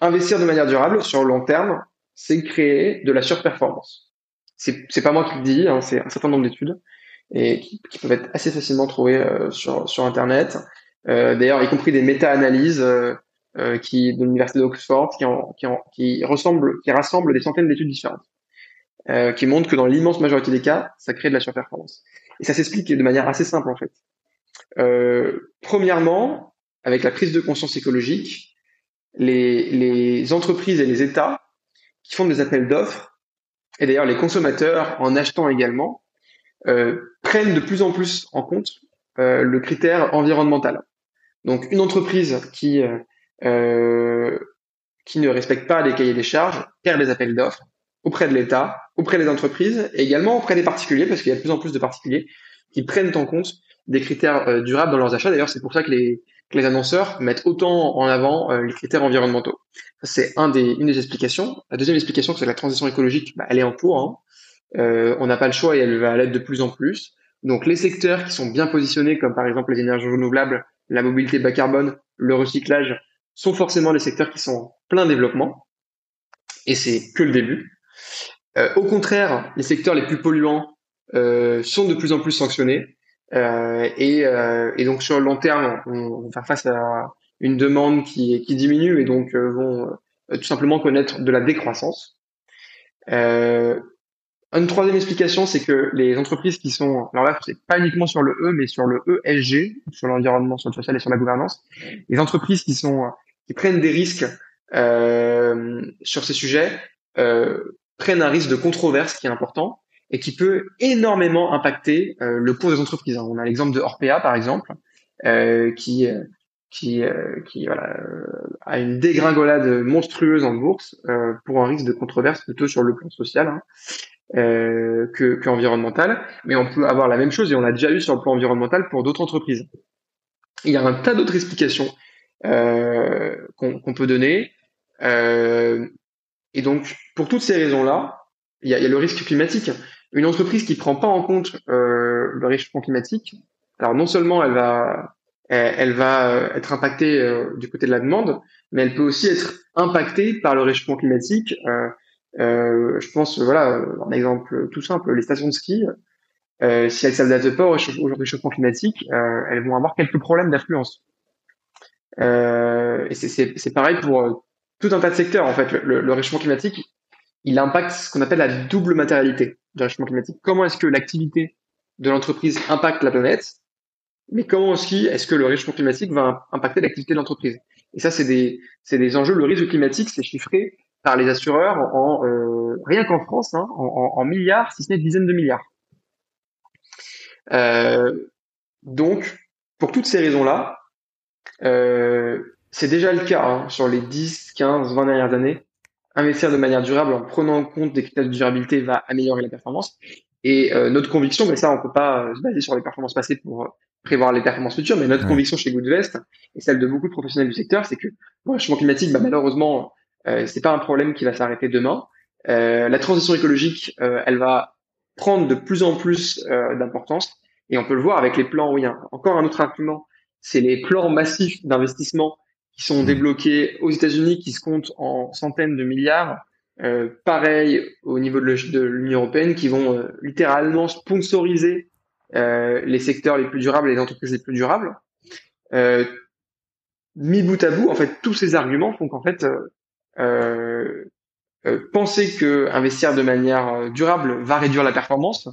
investir de manière durable sur le long terme, c'est créer de la surperformance. C'est c'est pas moi qui le dis, hein, c'est un certain nombre d'études et qui, peuvent être assez facilement trouvées euh, sur sur internet. Euh, D'ailleurs, y compris des méta-analyses euh, qui de l'université d'Oxford qui, qui, qui ressemblent, qui rassemblent des centaines d'études différentes, qui montrent que dans l'immense majorité des cas, ça crée de la surperformance. Et ça s'explique de manière assez simple en fait. Premièrement, avec la prise de conscience écologique, les, entreprises et les États qui font des appels d'offres, et d'ailleurs les consommateurs en achetant également, euh, prennent de plus en plus en compte euh, le critère environnemental. Donc une entreprise qui euh, qui ne respecte pas les cahiers des charges perd les appels d'offres auprès de l'État, auprès des entreprises et également auprès des particuliers, parce qu'il y a de plus en plus de particuliers qui prennent en compte des critères durables dans leurs achats. D'ailleurs, c'est pour ça que les, que les annonceurs mettent autant en avant euh, les critères environnementaux. C'est une des explications. La deuxième explication, c'est que la transition écologique, bah, elle est en cours. Hein. Euh, on n'a pas le choix et elle va l'être de plus en plus. Donc les secteurs qui sont bien positionnés, comme par exemple les énergies renouvelables, la mobilité bas carbone, le recyclage, sont forcément des secteurs qui sont en plein développement. Et c'est que le début. Euh, au contraire, les secteurs les plus polluants sont de plus en plus sanctionnés. Euh, et, euh, et, donc sur le long terme, on, va faire face à une demande qui, diminue et donc euh, vont tout simplement connaître de la décroissance. une troisième explication, c'est que les entreprises qui sont, alors là, c'est pas uniquement sur le E, mais sur le ESG, sur l'environnement, sur le social et sur la gouvernance, les entreprises qui sont, qui prennent des risques euh, sur ces sujets euh, prennent un risque de controverse qui est important et qui peut énormément impacter euh, le cours des entreprises. On a l'exemple de Orpea par exemple, euh, qui euh, qui, qui voilà, a une dégringolade monstrueuse en bourse pour un risque de controverse plutôt sur le plan social hein, que, que environnemental. Mais on peut avoir la même chose et on l'a déjà eu sur le plan environnemental pour d'autres entreprises. Il y a un tas d'autres explications qu'on peut donner. et donc, pour toutes ces raisons-là, il y a le risque climatique une entreprise qui prend pas en compte euh, le réchauffement climatique, alors non seulement elle va elle, va euh, être impactée euh, du côté de la demande, mais elle peut aussi être impactée par le réchauffement climatique. Euh, euh je pense, voilà, un exemple tout simple, les stations de ski, euh, si elles s'adaptent pas au réchauffement climatique, elles vont avoir quelques problèmes d'affluence. et c'est pareil pour tout un tas de secteurs en fait. Le, le réchauffement climatique, il impacte ce qu'on appelle la double matérialité réchauffement climatique. Comment est-ce que l'activité de l'entreprise impacte la planète, mais comment aussi est-ce que le réchauffement climatique va impacter l'activité de l'entreprise? Et ça, c'est des, des enjeux. Le risque climatique, c'est chiffré par les assureurs en euh, rien qu'en France, hein, en, en, milliards, si ce n'est dizaines de milliards. Euh, donc, pour toutes ces raisons-là, euh, c'est déjà le cas hein, sur les 10, 15, 20 dernières années investir de manière durable en prenant en compte des critères de durabilité va améliorer la performance. Et euh, notre conviction, mais ça on peut pas euh, se baser sur les performances passées pour euh, prévoir les performances futures, mais notre conviction chez Goodvest et celle de beaucoup de professionnels du secteur, c'est que le changement climatique, bah, malheureusement, euh, c'est pas un problème qui va s'arrêter demain. Euh, la transition écologique, elle va prendre de plus en plus d'importance. Et on peut le voir avec les plans y a encore un autre argument, c'est les plans massifs d'investissement qui sont mmh. débloqués aux États-Unis, qui se comptent en centaines de milliards. Euh, pareil au niveau de l'Union européenne, qui vont euh, littéralement sponsoriser euh, les secteurs les plus durables et les entreprises les plus durables. Euh, mis bout à bout, en fait, tous ces arguments font qu'en fait, euh, penser que investir de manière durable va réduire la performance,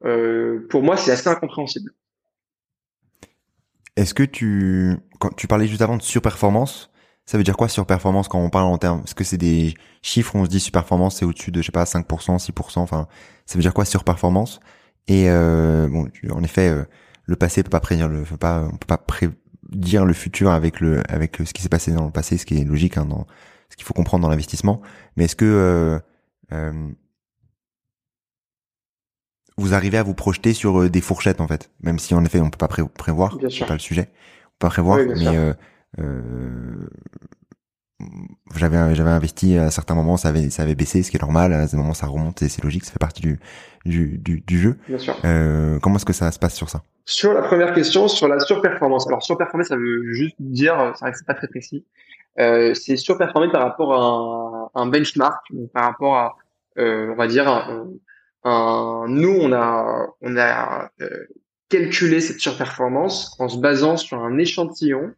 pour moi, c'est assez incompréhensible. Est-ce que tu, quand tu parlais juste avant de surperformance, ça veut dire quoi surperformance quand on parle en termes? Est-ce que c'est des chiffres où on se dit surperformance c'est au-dessus de je sais pas 5%, 6%, enfin ça veut dire quoi surperformance? Et euh, bon, en effet, euh, le passé peut pas prédire le, peut pas, on peut pas prédire le futur avec le avec ce qui s'est passé dans le passé, ce qui est logique hein, dans ce qu'il faut comprendre dans l'investissement. Mais est-ce que euh, euh vous arrivez à vous projeter sur euh, des fourchettes en fait, même si en effet on peut pas prévoir, c'est pas le sujet, on peut pas prévoir, mais euh, euh, j'avais j'avais investi à certains moments ça avait ça avait baissé ce qui est normal. À ce moment ça remonte et c'est logique ça fait partie du du du, du jeu. Bien sûr. Euh, comment est-ce que ça se passe sur ça? Sur la première question sur la surperformance. Alors surperformer ça veut juste dire ça c'est pas très précis. Euh, c'est surperformer par rapport à un, un benchmark par rapport à euh, on va dire un, nous, on a, on a euh, calculé cette surperformance en se basant sur un échantillon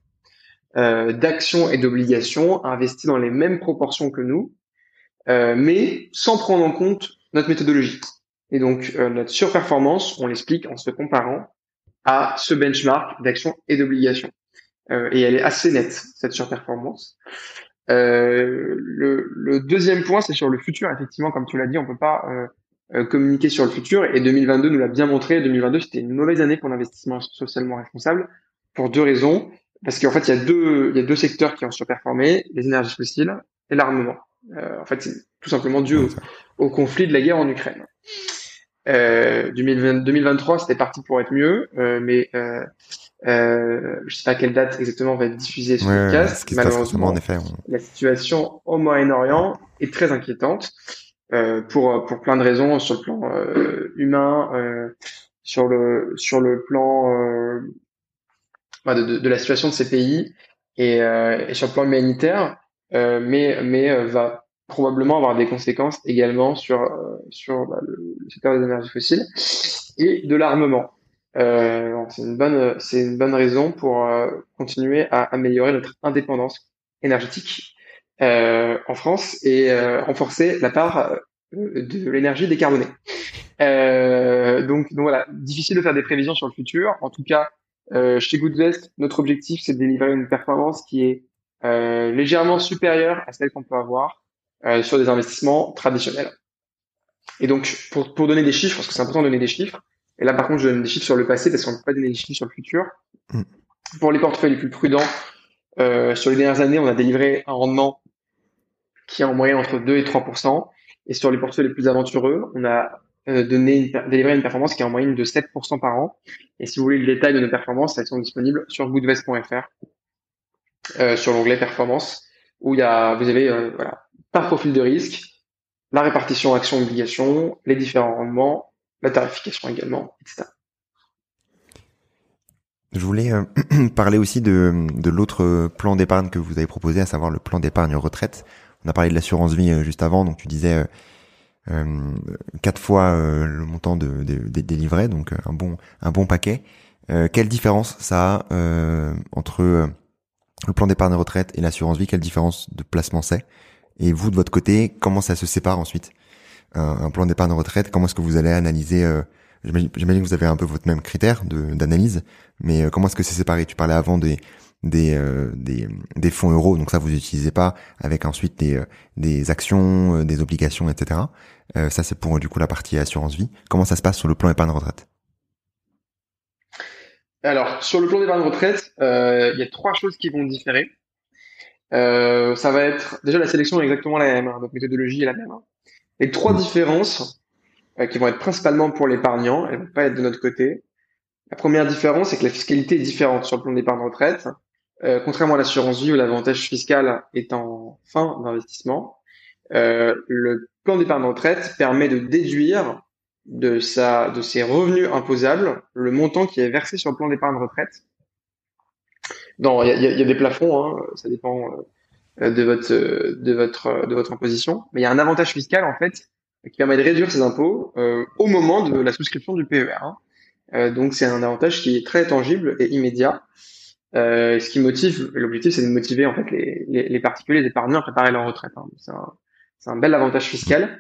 euh, d'actions et d'obligations investis dans les mêmes proportions que nous, euh, mais sans prendre en compte notre méthodologie. Et donc, notre surperformance, on l'explique en se comparant à ce benchmark d'actions et d'obligations. et elle est assez nette, cette surperformance. le, le, deuxième point, c'est sur le futur. Effectivement, comme tu l'as dit, on peut pas euh, communiquer sur le futur. Et 2022 nous l'a bien montré. 2022, c'était une mauvaise année pour l'investissement socialement responsable pour deux raisons. Parce qu'en fait, il y a deux, il y a deux secteurs qui ont surperformé, les énergies fossiles et l'armement. Euh, en fait, c'est tout simplement dû au, conflit de la guerre en Ukraine. Euh, 2023, c'était parti pour être mieux, euh, mais euh, euh, je sais pas à quelle date exactement va être diffusé ce podcast. Malheureusement, en effet, la situation au Moyen-Orient est très inquiétante. Euh, pour pour plein de raisons sur le plan euh, humain, euh, sur le sur le plan bah, de, de, la situation de ces pays et, et sur le plan humanitaire, mais mais va probablement avoir des conséquences également sur sur bah, le, secteur des énergies fossiles et de l'armement. Euh, c'est une bonne c'est une bonne raison pour continuer à améliorer notre indépendance énergétique euh, en France et euh, renforcer la part euh, de l'énergie décarbonée. Euh, donc, donc voilà, difficile de faire des prévisions sur le futur. En tout cas, chez Goodvest, notre objectif c'est de délivrer une performance qui est légèrement supérieure à celle qu'on peut avoir sur des investissements traditionnels. Et donc, pour, pour donner des chiffres, parce que c'est important de donner des chiffres, et là par contre je donne des chiffres sur le passé parce qu'on ne peut pas donner des chiffres sur le futur. Mm. Pour les portefeuilles les plus prudents, euh, sur les dernières années, on a délivré un rendement qui est en moyenne entre 2 et 3% Et sur les portefeuilles les plus aventureux, on a euh, donné délivré une performance qui est en moyenne de 7% par an. Et si vous voulez le détail de nos performances, elles sont disponibles sur goodvest.fr, euh, sur l'onglet performance, où il y a, vous avez euh, par profil de risque, la répartition action-obligation, les différents rendements, la tarification également, etc. Je voulais parler aussi de, de l'autre plan d'épargne que vous avez proposé, à savoir le plan d'épargne retraite. On a parlé de l'assurance vie euh, juste avant, donc tu disais euh, euh quatre fois le montant de, des livrets, donc un bon un bon paquet. quelle différence ça a entre le plan d'épargne retraite et l'assurance vie? Quelle différence de placement c'est? Et vous de votre côté, comment ça se sépare ensuite? Un, plan d'épargne retraite Comment est-ce que vous allez analyser J'imagine que vous avez un peu votre même critère d'analyse, mais comment est-ce que c'est séparé? Tu parlais avant des des, euh, des, des, fonds euros, donc ça vous n'utilisez pas, avec ensuite des, euh, des actions, euh, des obligations, etc. ça c'est pour du coup la partie assurance vie. Comment ça se passe sur le plan épargne retraite? Alors sur le plan d'épargne retraite, il y a trois choses qui vont différer. ça va être déjà la sélection est exactement la même, hein, notre méthodologie est la même. Hein. Les trois mmh. différences qui vont être principalement pour l'épargnant, elles vont pas être de notre côté. La première différence, c'est que la fiscalité est différente sur le plan d'épargne retraite. Euh, contrairement à l'assurance vie où l'avantage fiscal est en fin d'investissement, euh, le plan d'épargne retraite permet de déduire de sa de ses revenus imposables le montant qui est versé sur le plan d'épargne retraite. Non, il y a, y a, des plafonds, hein, ça dépend euh, de votre de votre de votre imposition, mais il y a un avantage fiscal en fait qui permet de réduire ses impôts euh, au moment de la souscription du PER. Hein. Donc c'est un avantage qui est très tangible et immédiat. Euh, ce qui motive, l'objectif c'est de motiver en fait les, particuliers, les épargnants à préparer leur retraite. Hein. C'est un, bel avantage fiscal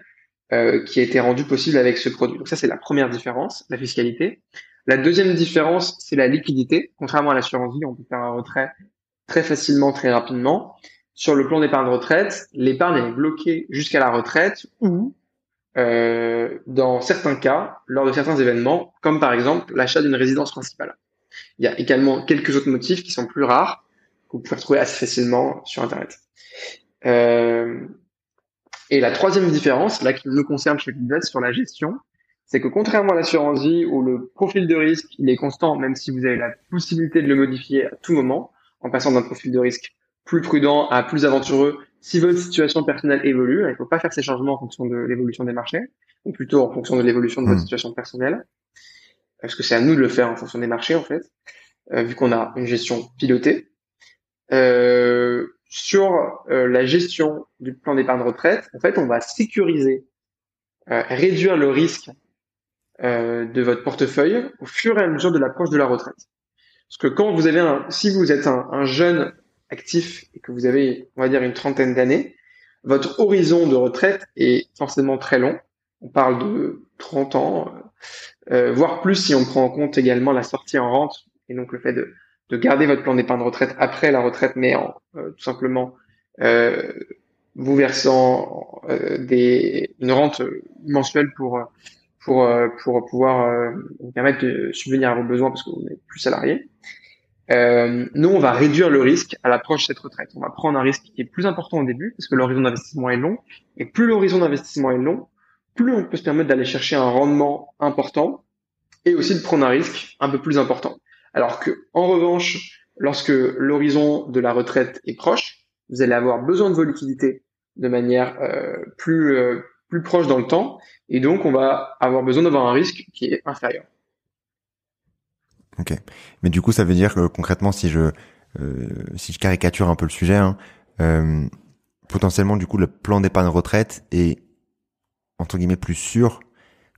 euh, qui a été rendu possible avec ce produit. Donc ça c'est la première différence, la fiscalité. La deuxième différence c'est la liquidité. Contrairement à l'assurance vie, on peut faire un retrait très facilement, très rapidement. Sur le plan d'épargne retraite, l'épargne est bloquée jusqu'à la retraite ou euh, dans certains cas, lors de certains événements, comme par exemple l'achat d'une résidence principale. Il y a également quelques autres motifs qui sont plus rares, que vous pouvez retrouver assez facilement sur Internet. Euh, et la troisième différence, là qui nous concerne chez Bidvest sur la gestion, c'est que contrairement à l'assurance vie où le profil de risque il est constant, même si vous avez la possibilité de le modifier à tout moment, en passant d'un profil de risque plus prudent à plus aventureux, si votre situation personnelle évolue, il ne faut pas faire ces changements en fonction de l'évolution des marchés, ou plutôt en fonction de l'évolution de votre hmm. situation personnelle, parce que c'est à nous de le faire en fonction des marchés en fait, euh, vu qu'on a une gestion pilotée. Euh, sur euh, la gestion du plan d'épargne retraite, en fait, on va sécuriser, euh, réduire le risque euh, de votre portefeuille au fur et à mesure de l'approche de la retraite. Parce que quand vous avez un, si vous êtes un, un jeune actif et que vous avez, on va dire, une trentaine d'années, votre horizon de retraite est forcément très long. On parle de 30 ans, euh, voire plus si on prend en compte également la sortie en rente et donc le fait de, de garder votre plan d'épargne retraite après la retraite, mais en euh, tout simplement euh, vous versant une rente mensuelle pour pour pour pouvoir vous permettre de subvenir à vos besoins parce que vous n'êtes plus salarié. Nous, on va réduire le risque à l'approche de cette retraite. On va prendre un risque qui est plus important au début, parce que l'horizon d'investissement est long. Et plus l'horizon d'investissement est long, plus on peut se permettre d'aller chercher un rendement important et aussi de prendre un risque un peu plus important. Alors que, en revanche, lorsque l'horizon de la retraite est proche, vous allez avoir besoin de vos de manière euh, plus euh, plus proche dans le temps, et donc on va avoir besoin d'avoir un risque qui est inférieur. Ok. Mais du coup, ça veut dire que concrètement, si je euh, caricature un peu le sujet, hein, potentiellement, du coup, le plan d'épargne retraite est entre guillemets plus sûr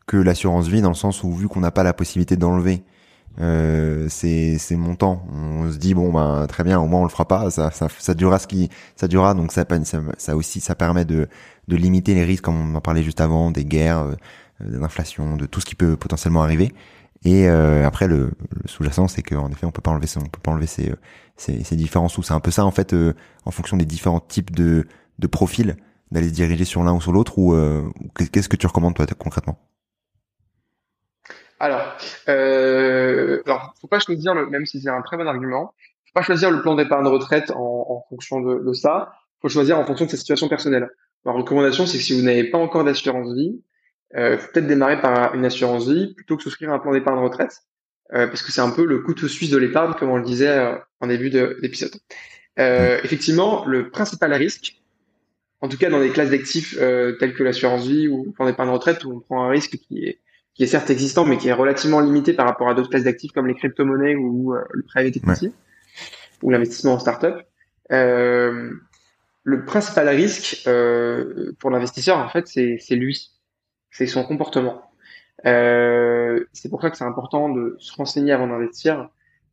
que l'assurance vie dans le sens où vu qu'on n'a pas la possibilité d'enlever euh, ces, montants, on se dit bon ben très bien, au moins on le fera pas, ça ça, ça durera ce qui ça durera, donc ça, ça aussi ça permet de de limiter les risques comme on en parlait juste avant, des guerres, euh, de l'inflation, de tout ce qui peut potentiellement arriver. Et euh, après, le, sous-jacent, c'est qu'en effet, on peut pas enlever, on peut pas enlever ces, ces, ces différents sous. C'est un peu ça, en fait, euh, en fonction des différents types de, de profils, d'aller se diriger sur l'un ou sur l'autre. Ou euh, qu'est-ce que tu recommandes toi concrètement? Alors, euh, alors, faut pas choisir le, même si c'est un très bon argument, faut pas choisir le plan d'épargne retraite en, fonction de, de ça. Faut choisir en fonction de sa situation personnelle. Ma recommandation, c'est que si vous n'avez pas encore d'assurance vie, euh, faut peut-être démarrer par une assurance vie plutôt que souscrire un plan d'épargne retraite, euh, parce que c'est un peu le couteau suisse de l'épargne, comme on le disait euh, en début d'épisode. Effectivement, le principal risque, en tout cas dans des classes d'actifs euh, telles que l'assurance vie ou le plan d'épargne retraite, où on prend un risque qui est, qui est certes existant, mais qui est relativement limité par rapport à d'autres classes d'actifs comme les crypto-monnaies ou le private equity, ou l'investissement en start-up. le principal risque pour l'investisseur, en fait, c'est lui c'est son comportement. Euh, c'est pour ça que c'est important de se renseigner avant d'investir,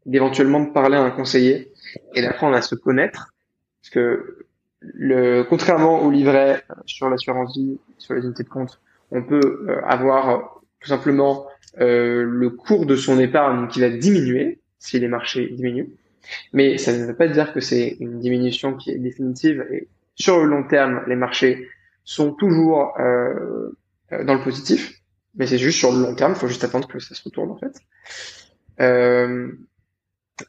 d'éventuellement de parler à un conseiller et d'apprendre à se connaître, parce que le, contrairement au livret sur l'assurance vie, sur les unités de compte, on peut euh, avoir tout simplement euh, le cours de son épargne qui va diminuer si les marchés diminuent, mais ça ne veut pas dire que c'est une diminution qui est définitive et sur le long terme, les marchés sont toujours euh, euh, dans le positif, mais c'est juste sur le long terme, il faut juste attendre que ça se retourne en fait.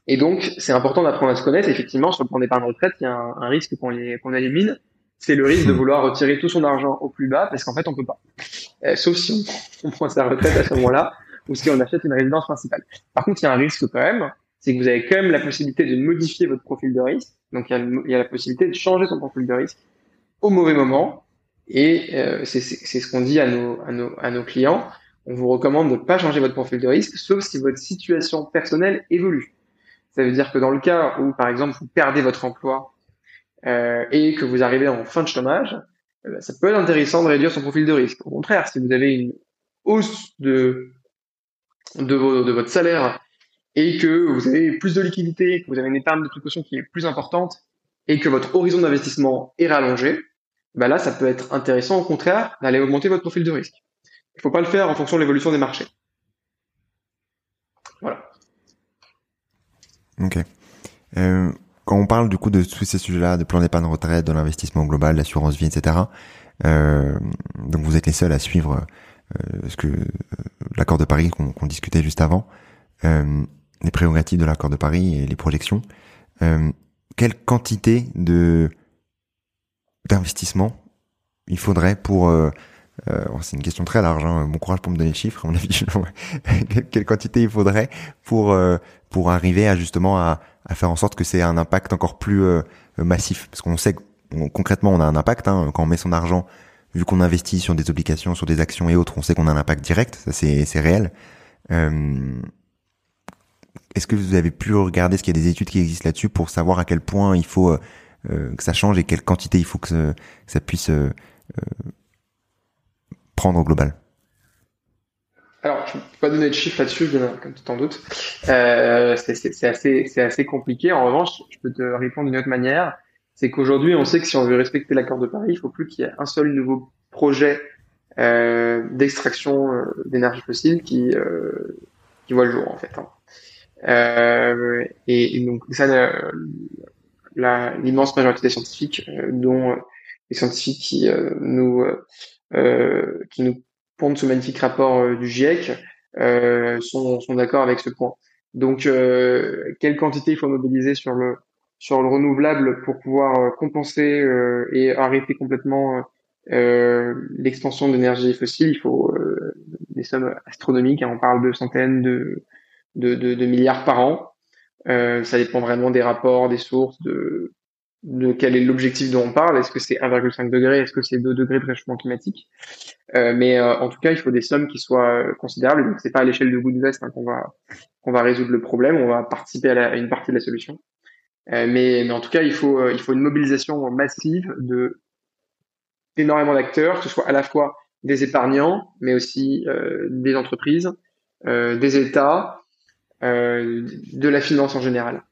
Et donc, c'est important d'apprendre à se connaître. Effectivement, sur le plan d'épargne retraite, il y a un, risque qu'on qu'on élimine, c'est le risque de vouloir retirer tout son argent au plus bas, parce qu'en fait, on peut pas. Euh, sauf si on, on, prend sa retraite à ce moment-là, ou si on achète une résidence principale. Par contre, il y a un risque quand même, c'est que vous avez quand même la possibilité de modifier votre profil de risque. Donc, il y a, il y a la possibilité de changer son profil de risque au mauvais moment et euh, c'est ce qu'on dit à nos, à, nos, à nos clients. on vous recommande de ne pas changer votre profil de risque, sauf si votre situation personnelle évolue. Ça veut dire que dans le cas où, par exemple, vous perdez votre emploi euh, et que vous arrivez en fin de chômage, euh, ça peut être intéressant de réduire son profil de risque. Au contraire, si vous avez une hausse de, de, votre salaire et que vous avez plus de liquidité, que vous avez une épargne de précaution qui est plus importante et que votre horizon d'investissement est rallongé, bah là, ça peut être intéressant, au contraire, d'aller augmenter votre profil de risque. Il ne faut pas le faire en fonction de l'évolution des marchés. Voilà. Ok. Euh, quand on parle du coup de tous ces sujets-là, de plan d'épargne retraite, de l'investissement global, l'assurance vie, etc. Euh, donc vous êtes les seuls à suivre euh, ce que euh, l'accord de Paris qu'on discutait juste avant, euh, les prérogatives de l'accord de Paris et les projections. Quelle quantité de d'investissement il faudrait pour euh, euh, c'est une question très large. Hein. Bon courage pour me donner le chiffre. À mon avis, quelle quantité il faudrait pour euh, pour arriver à justement à, à faire en sorte que c'est un impact encore plus euh, massif, parce qu'on sait que concrètement on a un impact hein, quand on met son argent, vu qu'on investit sur des obligations, sur des actions et autres, on sait qu'on a un impact direct. Ça c'est c'est réel. Est-ce que vous avez pu regarder ce qu'il y a des études qui existent là-dessus pour savoir à quel point il faut que ça change et quelle quantité il faut que, ça puisse prendre au global? Je ne peux pas donner de chiffres là-dessus, comme tu t'en doutes. Euh, c'est assez, compliqué. En revanche, je peux te répondre d'une autre manière. C'est qu'aujourd'hui, on sait que si on veut respecter l'accord de Paris, il faut plus qu'il y ait un seul nouveau projet euh, d'extraction euh, d'énergie fossile qui, euh, qui voit le jour, en fait. Hein. Et, donc, ça, l'immense majorité des scientifiques, dont les scientifiques qui nous qui nous pondent ce magnifique rapport euh, du GIEC euh, sont, sont d'accord avec ce point. Donc, quelle quantité il faut mobiliser sur le sur le renouvelable pour pouvoir compenser et arrêter complètement l'expansion d'énergie fossile, il faut des sommes astronomiques. Hein. on parle de centaines de, de, de, de milliards par an. Euh, ça dépend vraiment des rapports, des sources, de, de quel est l'objectif dont on parle. Est-ce que c'est 1,5 degré Est-ce que c'est 2 degrés de réchauffement climatique? Euh, Mais euh, en tout cas, il faut des sommes qui soient euh, considérables. Donc, c'est pas à l'échelle de Goodvest hein, qu'on va qu'on va résoudre le problème. On va participer à, une partie de la solution. Mais, mais en tout cas, il faut il faut une mobilisation massive de énormément d'acteurs, que ce soit à la fois des épargnants, mais aussi des entreprises, des États, de la finance en général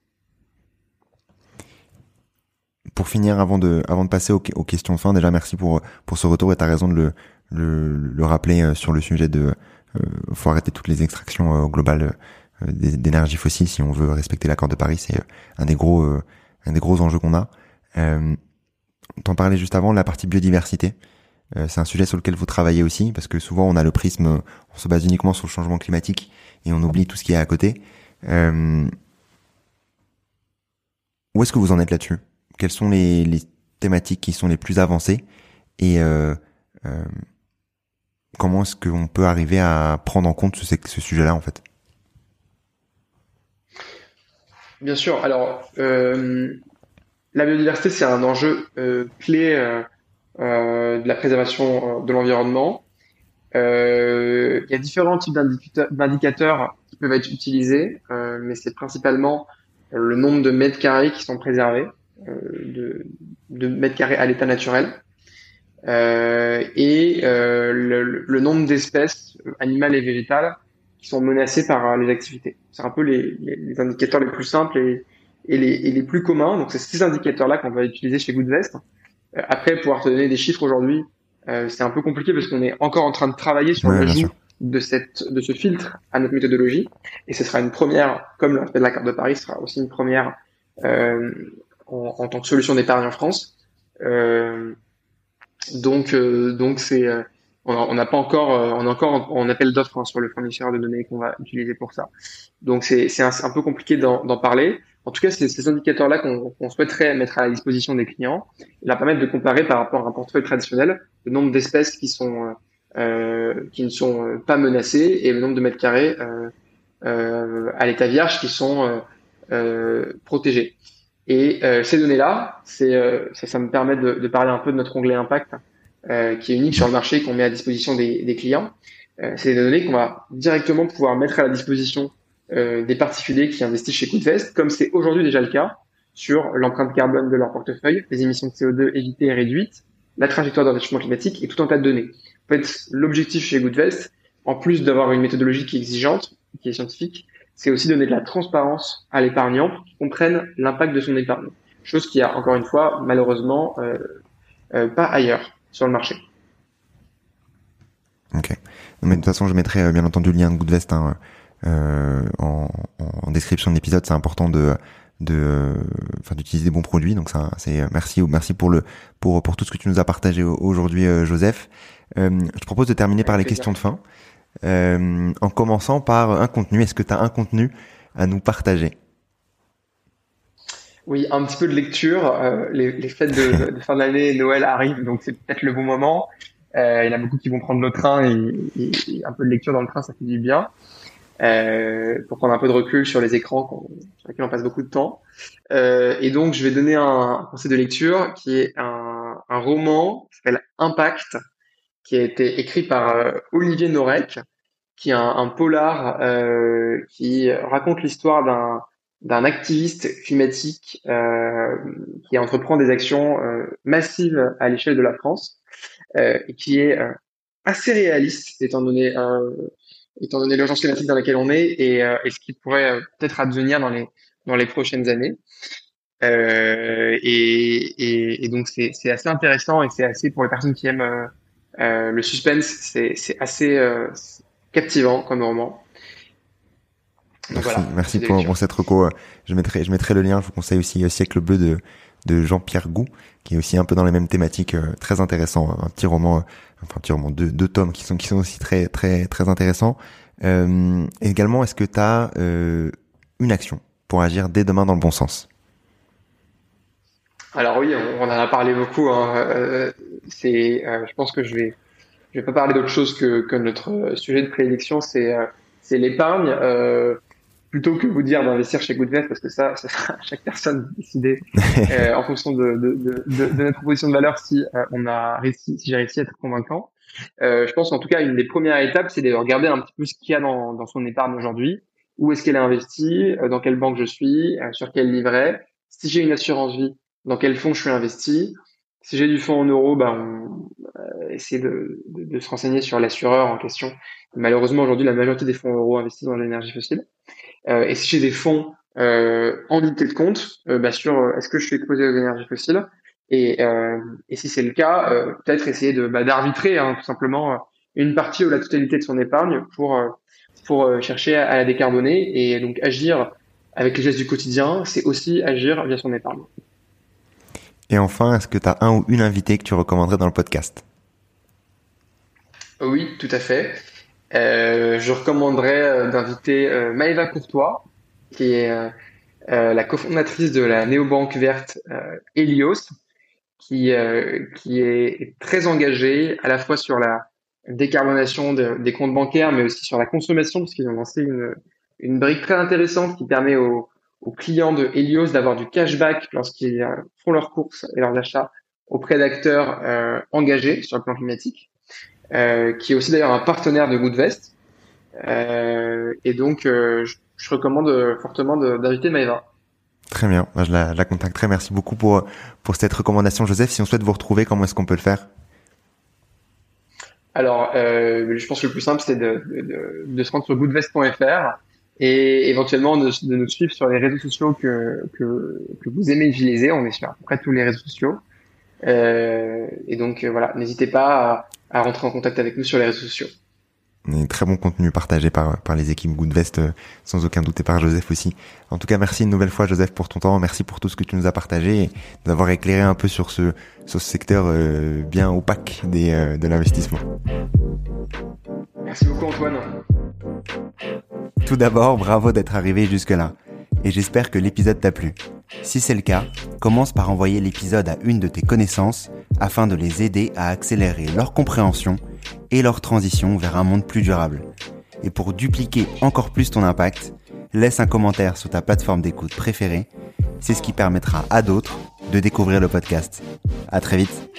pour finir, avant de, avant de passer aux, questions fin, déjà merci pour, pour ce retour et t'as raison de le, le, le, rappeler euh, sur le sujet de, euh, faut arrêter toutes les extractions euh, globales euh, d'énergie fossile si on veut respecter l'accord de Paris. C'est un des gros, un des gros enjeux qu'on a. Euh, T'en parlais juste avant, la partie biodiversité. c'est un sujet sur lequel vous travaillez aussi parce que souvent on a le prisme, on se base uniquement sur le changement climatique et on oublie tout ce qui est à côté. où est-ce que vous en êtes là-dessus? Quelles sont les, thématiques qui sont les plus avancées et euh, euh, comment est-ce qu'on peut arriver à prendre en compte ce, sujet-là en fait? Bien sûr. Alors, euh, la biodiversité, c'est un enjeu clé de la préservation de l'environnement. il y a différents types d'indicateurs qui peuvent être utilisés, mais c'est principalement le nombre de mètres carrés qui sont préservés. Euh, de, de mètres carrés à l'état naturel. Euh, et euh, le, le, nombre d'espèces animales et végétales qui sont menacées par les activités. C'est un peu les, les, les, indicateurs les plus simples et, et, les, et les plus communs. Donc c'est ces indicateurs-là qu'on va utiliser chez Goodvest. après, pouvoir te donner des chiffres aujourd'hui, euh, c'est un peu compliqué parce qu'on est encore en train de travailler sur le l'ajout de cette de ce filtre à notre méthodologie. Et ce sera une première, comme le de la carte de Paris, ce sera aussi une première euh, en, en tant que solution d'épargne en France. Euh, donc, euh, donc c'est, euh, on n'a pas encore, on est encore en, appel d'offres hein, sur le fournisseur de données qu'on va utiliser pour ça. Donc, c'est, un, un, peu compliqué d'en parler. En tout cas, c'est ces indicateurs-là qu'on souhaiterait mettre à la disposition des clients, et leur permettre de comparer par rapport à un portefeuille traditionnel le nombre d'espèces qui sont euh, qui ne sont pas menacées et le nombre de mètres carrés euh, euh, à l'état vierge qui sont protégés. Et euh, ces données-là, c'est euh, ça, ça, me permet de, de, parler un peu de notre onglet impact, euh, qui est unique sur le marché qu'on met à disposition des, des clients. c'est des données qu'on va directement pouvoir mettre à la disposition des particuliers qui investissent chez Goodvest, comme c'est aujourd'hui déjà le cas sur l'empreinte carbone de leur portefeuille, les émissions de CO2 évitées et réduites, la trajectoire d'un réchauffement climatique et tout un tas de données. En fait, l'objectif chez Goodvest, en plus d'avoir une méthodologie qui est exigeante, qui est scientifique, c'est aussi donner de la transparence à l'épargnant pour qu'il comprenne l'impact de son épargne. Chose qui a, encore une fois, malheureusement, euh, euh, pas ailleurs sur le marché. Ok. Mais de toute façon, je mettrai euh, bien entendu le lien de Goodvest hein, en, en, description de l'épisode. C'est important de de enfin d'utiliser des bons produits donc ça c'est merci merci pour le pour pour tout ce que tu nous as partagé aujourd'hui Joseph je te propose de terminer par les questions de fin euh, en commençant par un contenu. Est-ce que tu as un contenu à nous partager? Oui, un petit peu de lecture. Euh, les, fêtes de, fin d'année, Noël arrivent, donc c'est peut-être le bon moment. Euh, il y en a beaucoup qui vont prendre le train et, un peu de lecture dans le train, ça fait du bien. pour prendre un peu de recul sur les écrans sur lesquels on passe beaucoup de temps. et donc, je vais donner un, conseil de lecture qui est un, un roman qui s'appelle Impact qui a été écrit par euh, Olivier Norek, qui est un, polar euh, qui raconte l'histoire d'un d'un activiste climatique euh, qui entreprend des actions massives à l'échelle de la France et qui est assez réaliste étant donné étant donné l'urgence climatique dans laquelle on est et, et ce qui pourrait peut-être advenir dans les dans les prochaines années. Euh, et, et, et, donc c'est assez intéressant et c'est assez pour les personnes qui aiment euh, le suspense, c'est assez euh, captivant comme roman. merci, merci pour, cette reco. Je mettrai, je mettrai le lien. Je vous conseille aussi euh, Siècle bleu de, de Jean-Pierre Gou, qui est aussi un peu dans les mêmes thématiques, très intéressant. Un petit roman, enfin un petit roman, deux, deux tomes qui sont qui sont aussi très très très intéressants. Euh, également, est-ce que tu as une action pour agir dès demain dans le bon sens? Alors oui, on, en a parlé beaucoup. Hein. Euh, c'est, euh, je pense que je vais, je vais pas parler d'autre chose que, que notre sujet de prédilection, c'est, euh, c'est l'épargne. plutôt que vous dire d'investir chez Goodvest, parce que ça, ça sera chaque personne décider en fonction de, de, de, de, notre proposition de valeur si on a réussi, si j'ai réussi à être convaincant. je pense en tout cas une des premières étapes, c'est de regarder un petit peu ce qu'il y a dans, dans son épargne aujourd'hui. Où est-ce qu'elle est investie? Dans quelle banque je suis? Sur quel livret? Si j'ai une assurance vie, dans quel fonds je suis investi. Si j'ai du fonds en euros, bah, on euh, essaie de, de, de, se renseigner sur l'assureur en question. Malheureusement, aujourd'hui, la majorité des fonds euros investissent dans l'énergie fossile. Euh, et si j'ai des fonds euh, en unité de compte, euh, bah, sur euh, est-ce que je suis exposé aux énergies fossiles? Et, et si c'est le cas, peut-être essayer de bah, d'arbitrer hein, tout simplement une partie ou la totalité de son épargne pour pour chercher à, à la décarboner et donc agir avec les gestes du quotidien, c'est aussi agir via son épargne. Et enfin, est-ce que tu as un ou une invité que tu recommanderais dans le podcast? Oui, tout à fait. Euh, je recommanderais euh, d'inviter euh, Maëva Courtois, qui est euh la cofondatrice de la néobanque verte Helios, qui, qui est très engagée à la fois sur la décarbonation des comptes bancaires, mais aussi sur la consommation, parce qu'ils ont lancé une, une brique très intéressante qui permet aux, aux clients de Helios d'avoir du cashback lorsqu'ils font leurs courses et leurs achats auprès d'acteurs euh, engagés sur le plan climatique, euh, qui est aussi d'ailleurs un partenaire de Goodvest. Euh, et donc, je, je, recommande fortement d'inviter Maëva. Très bien, je la, la, contacterai. Merci beaucoup pour, pour cette recommandation, Joseph. Si on souhaite vous retrouver, comment est-ce qu'on peut le faire? Alors, je pense que le plus simple, c'est de, de, de, se rendre sur goodvest.fr et éventuellement de, nous suivre sur les réseaux sociaux que, que, vous aimez utiliser. On est sur à peu près tous les réseaux sociaux. Euh, et donc euh, voilà, n'hésitez pas à, à, rentrer en contact avec nous sur les réseaux sociaux. Un très bon contenu partagé par, par les équipes Goodvest, euh, sans aucun doute, et par Joseph aussi. En tout cas, merci une nouvelle fois, Joseph, pour ton temps. Merci pour tout ce que tu nous as partagé et d'avoir éclairé un peu sur ce, sur ce secteur euh, bien opaque des, de l'investissement. Merci beaucoup, Antoine. Tout d'abord, bravo d'être arrivé jusque-là. Et j'espère que l'épisode t'a plu. Si c'est le cas, commence par envoyer l'épisode à une de tes connaissances afin de les aider à accélérer leur compréhension et leur transition vers un monde plus durable. Et pour dupliquer encore plus ton impact, laisse un commentaire sur ta plateforme d'écoute préférée. C'est ce qui permettra à d'autres de découvrir le podcast. À très vite.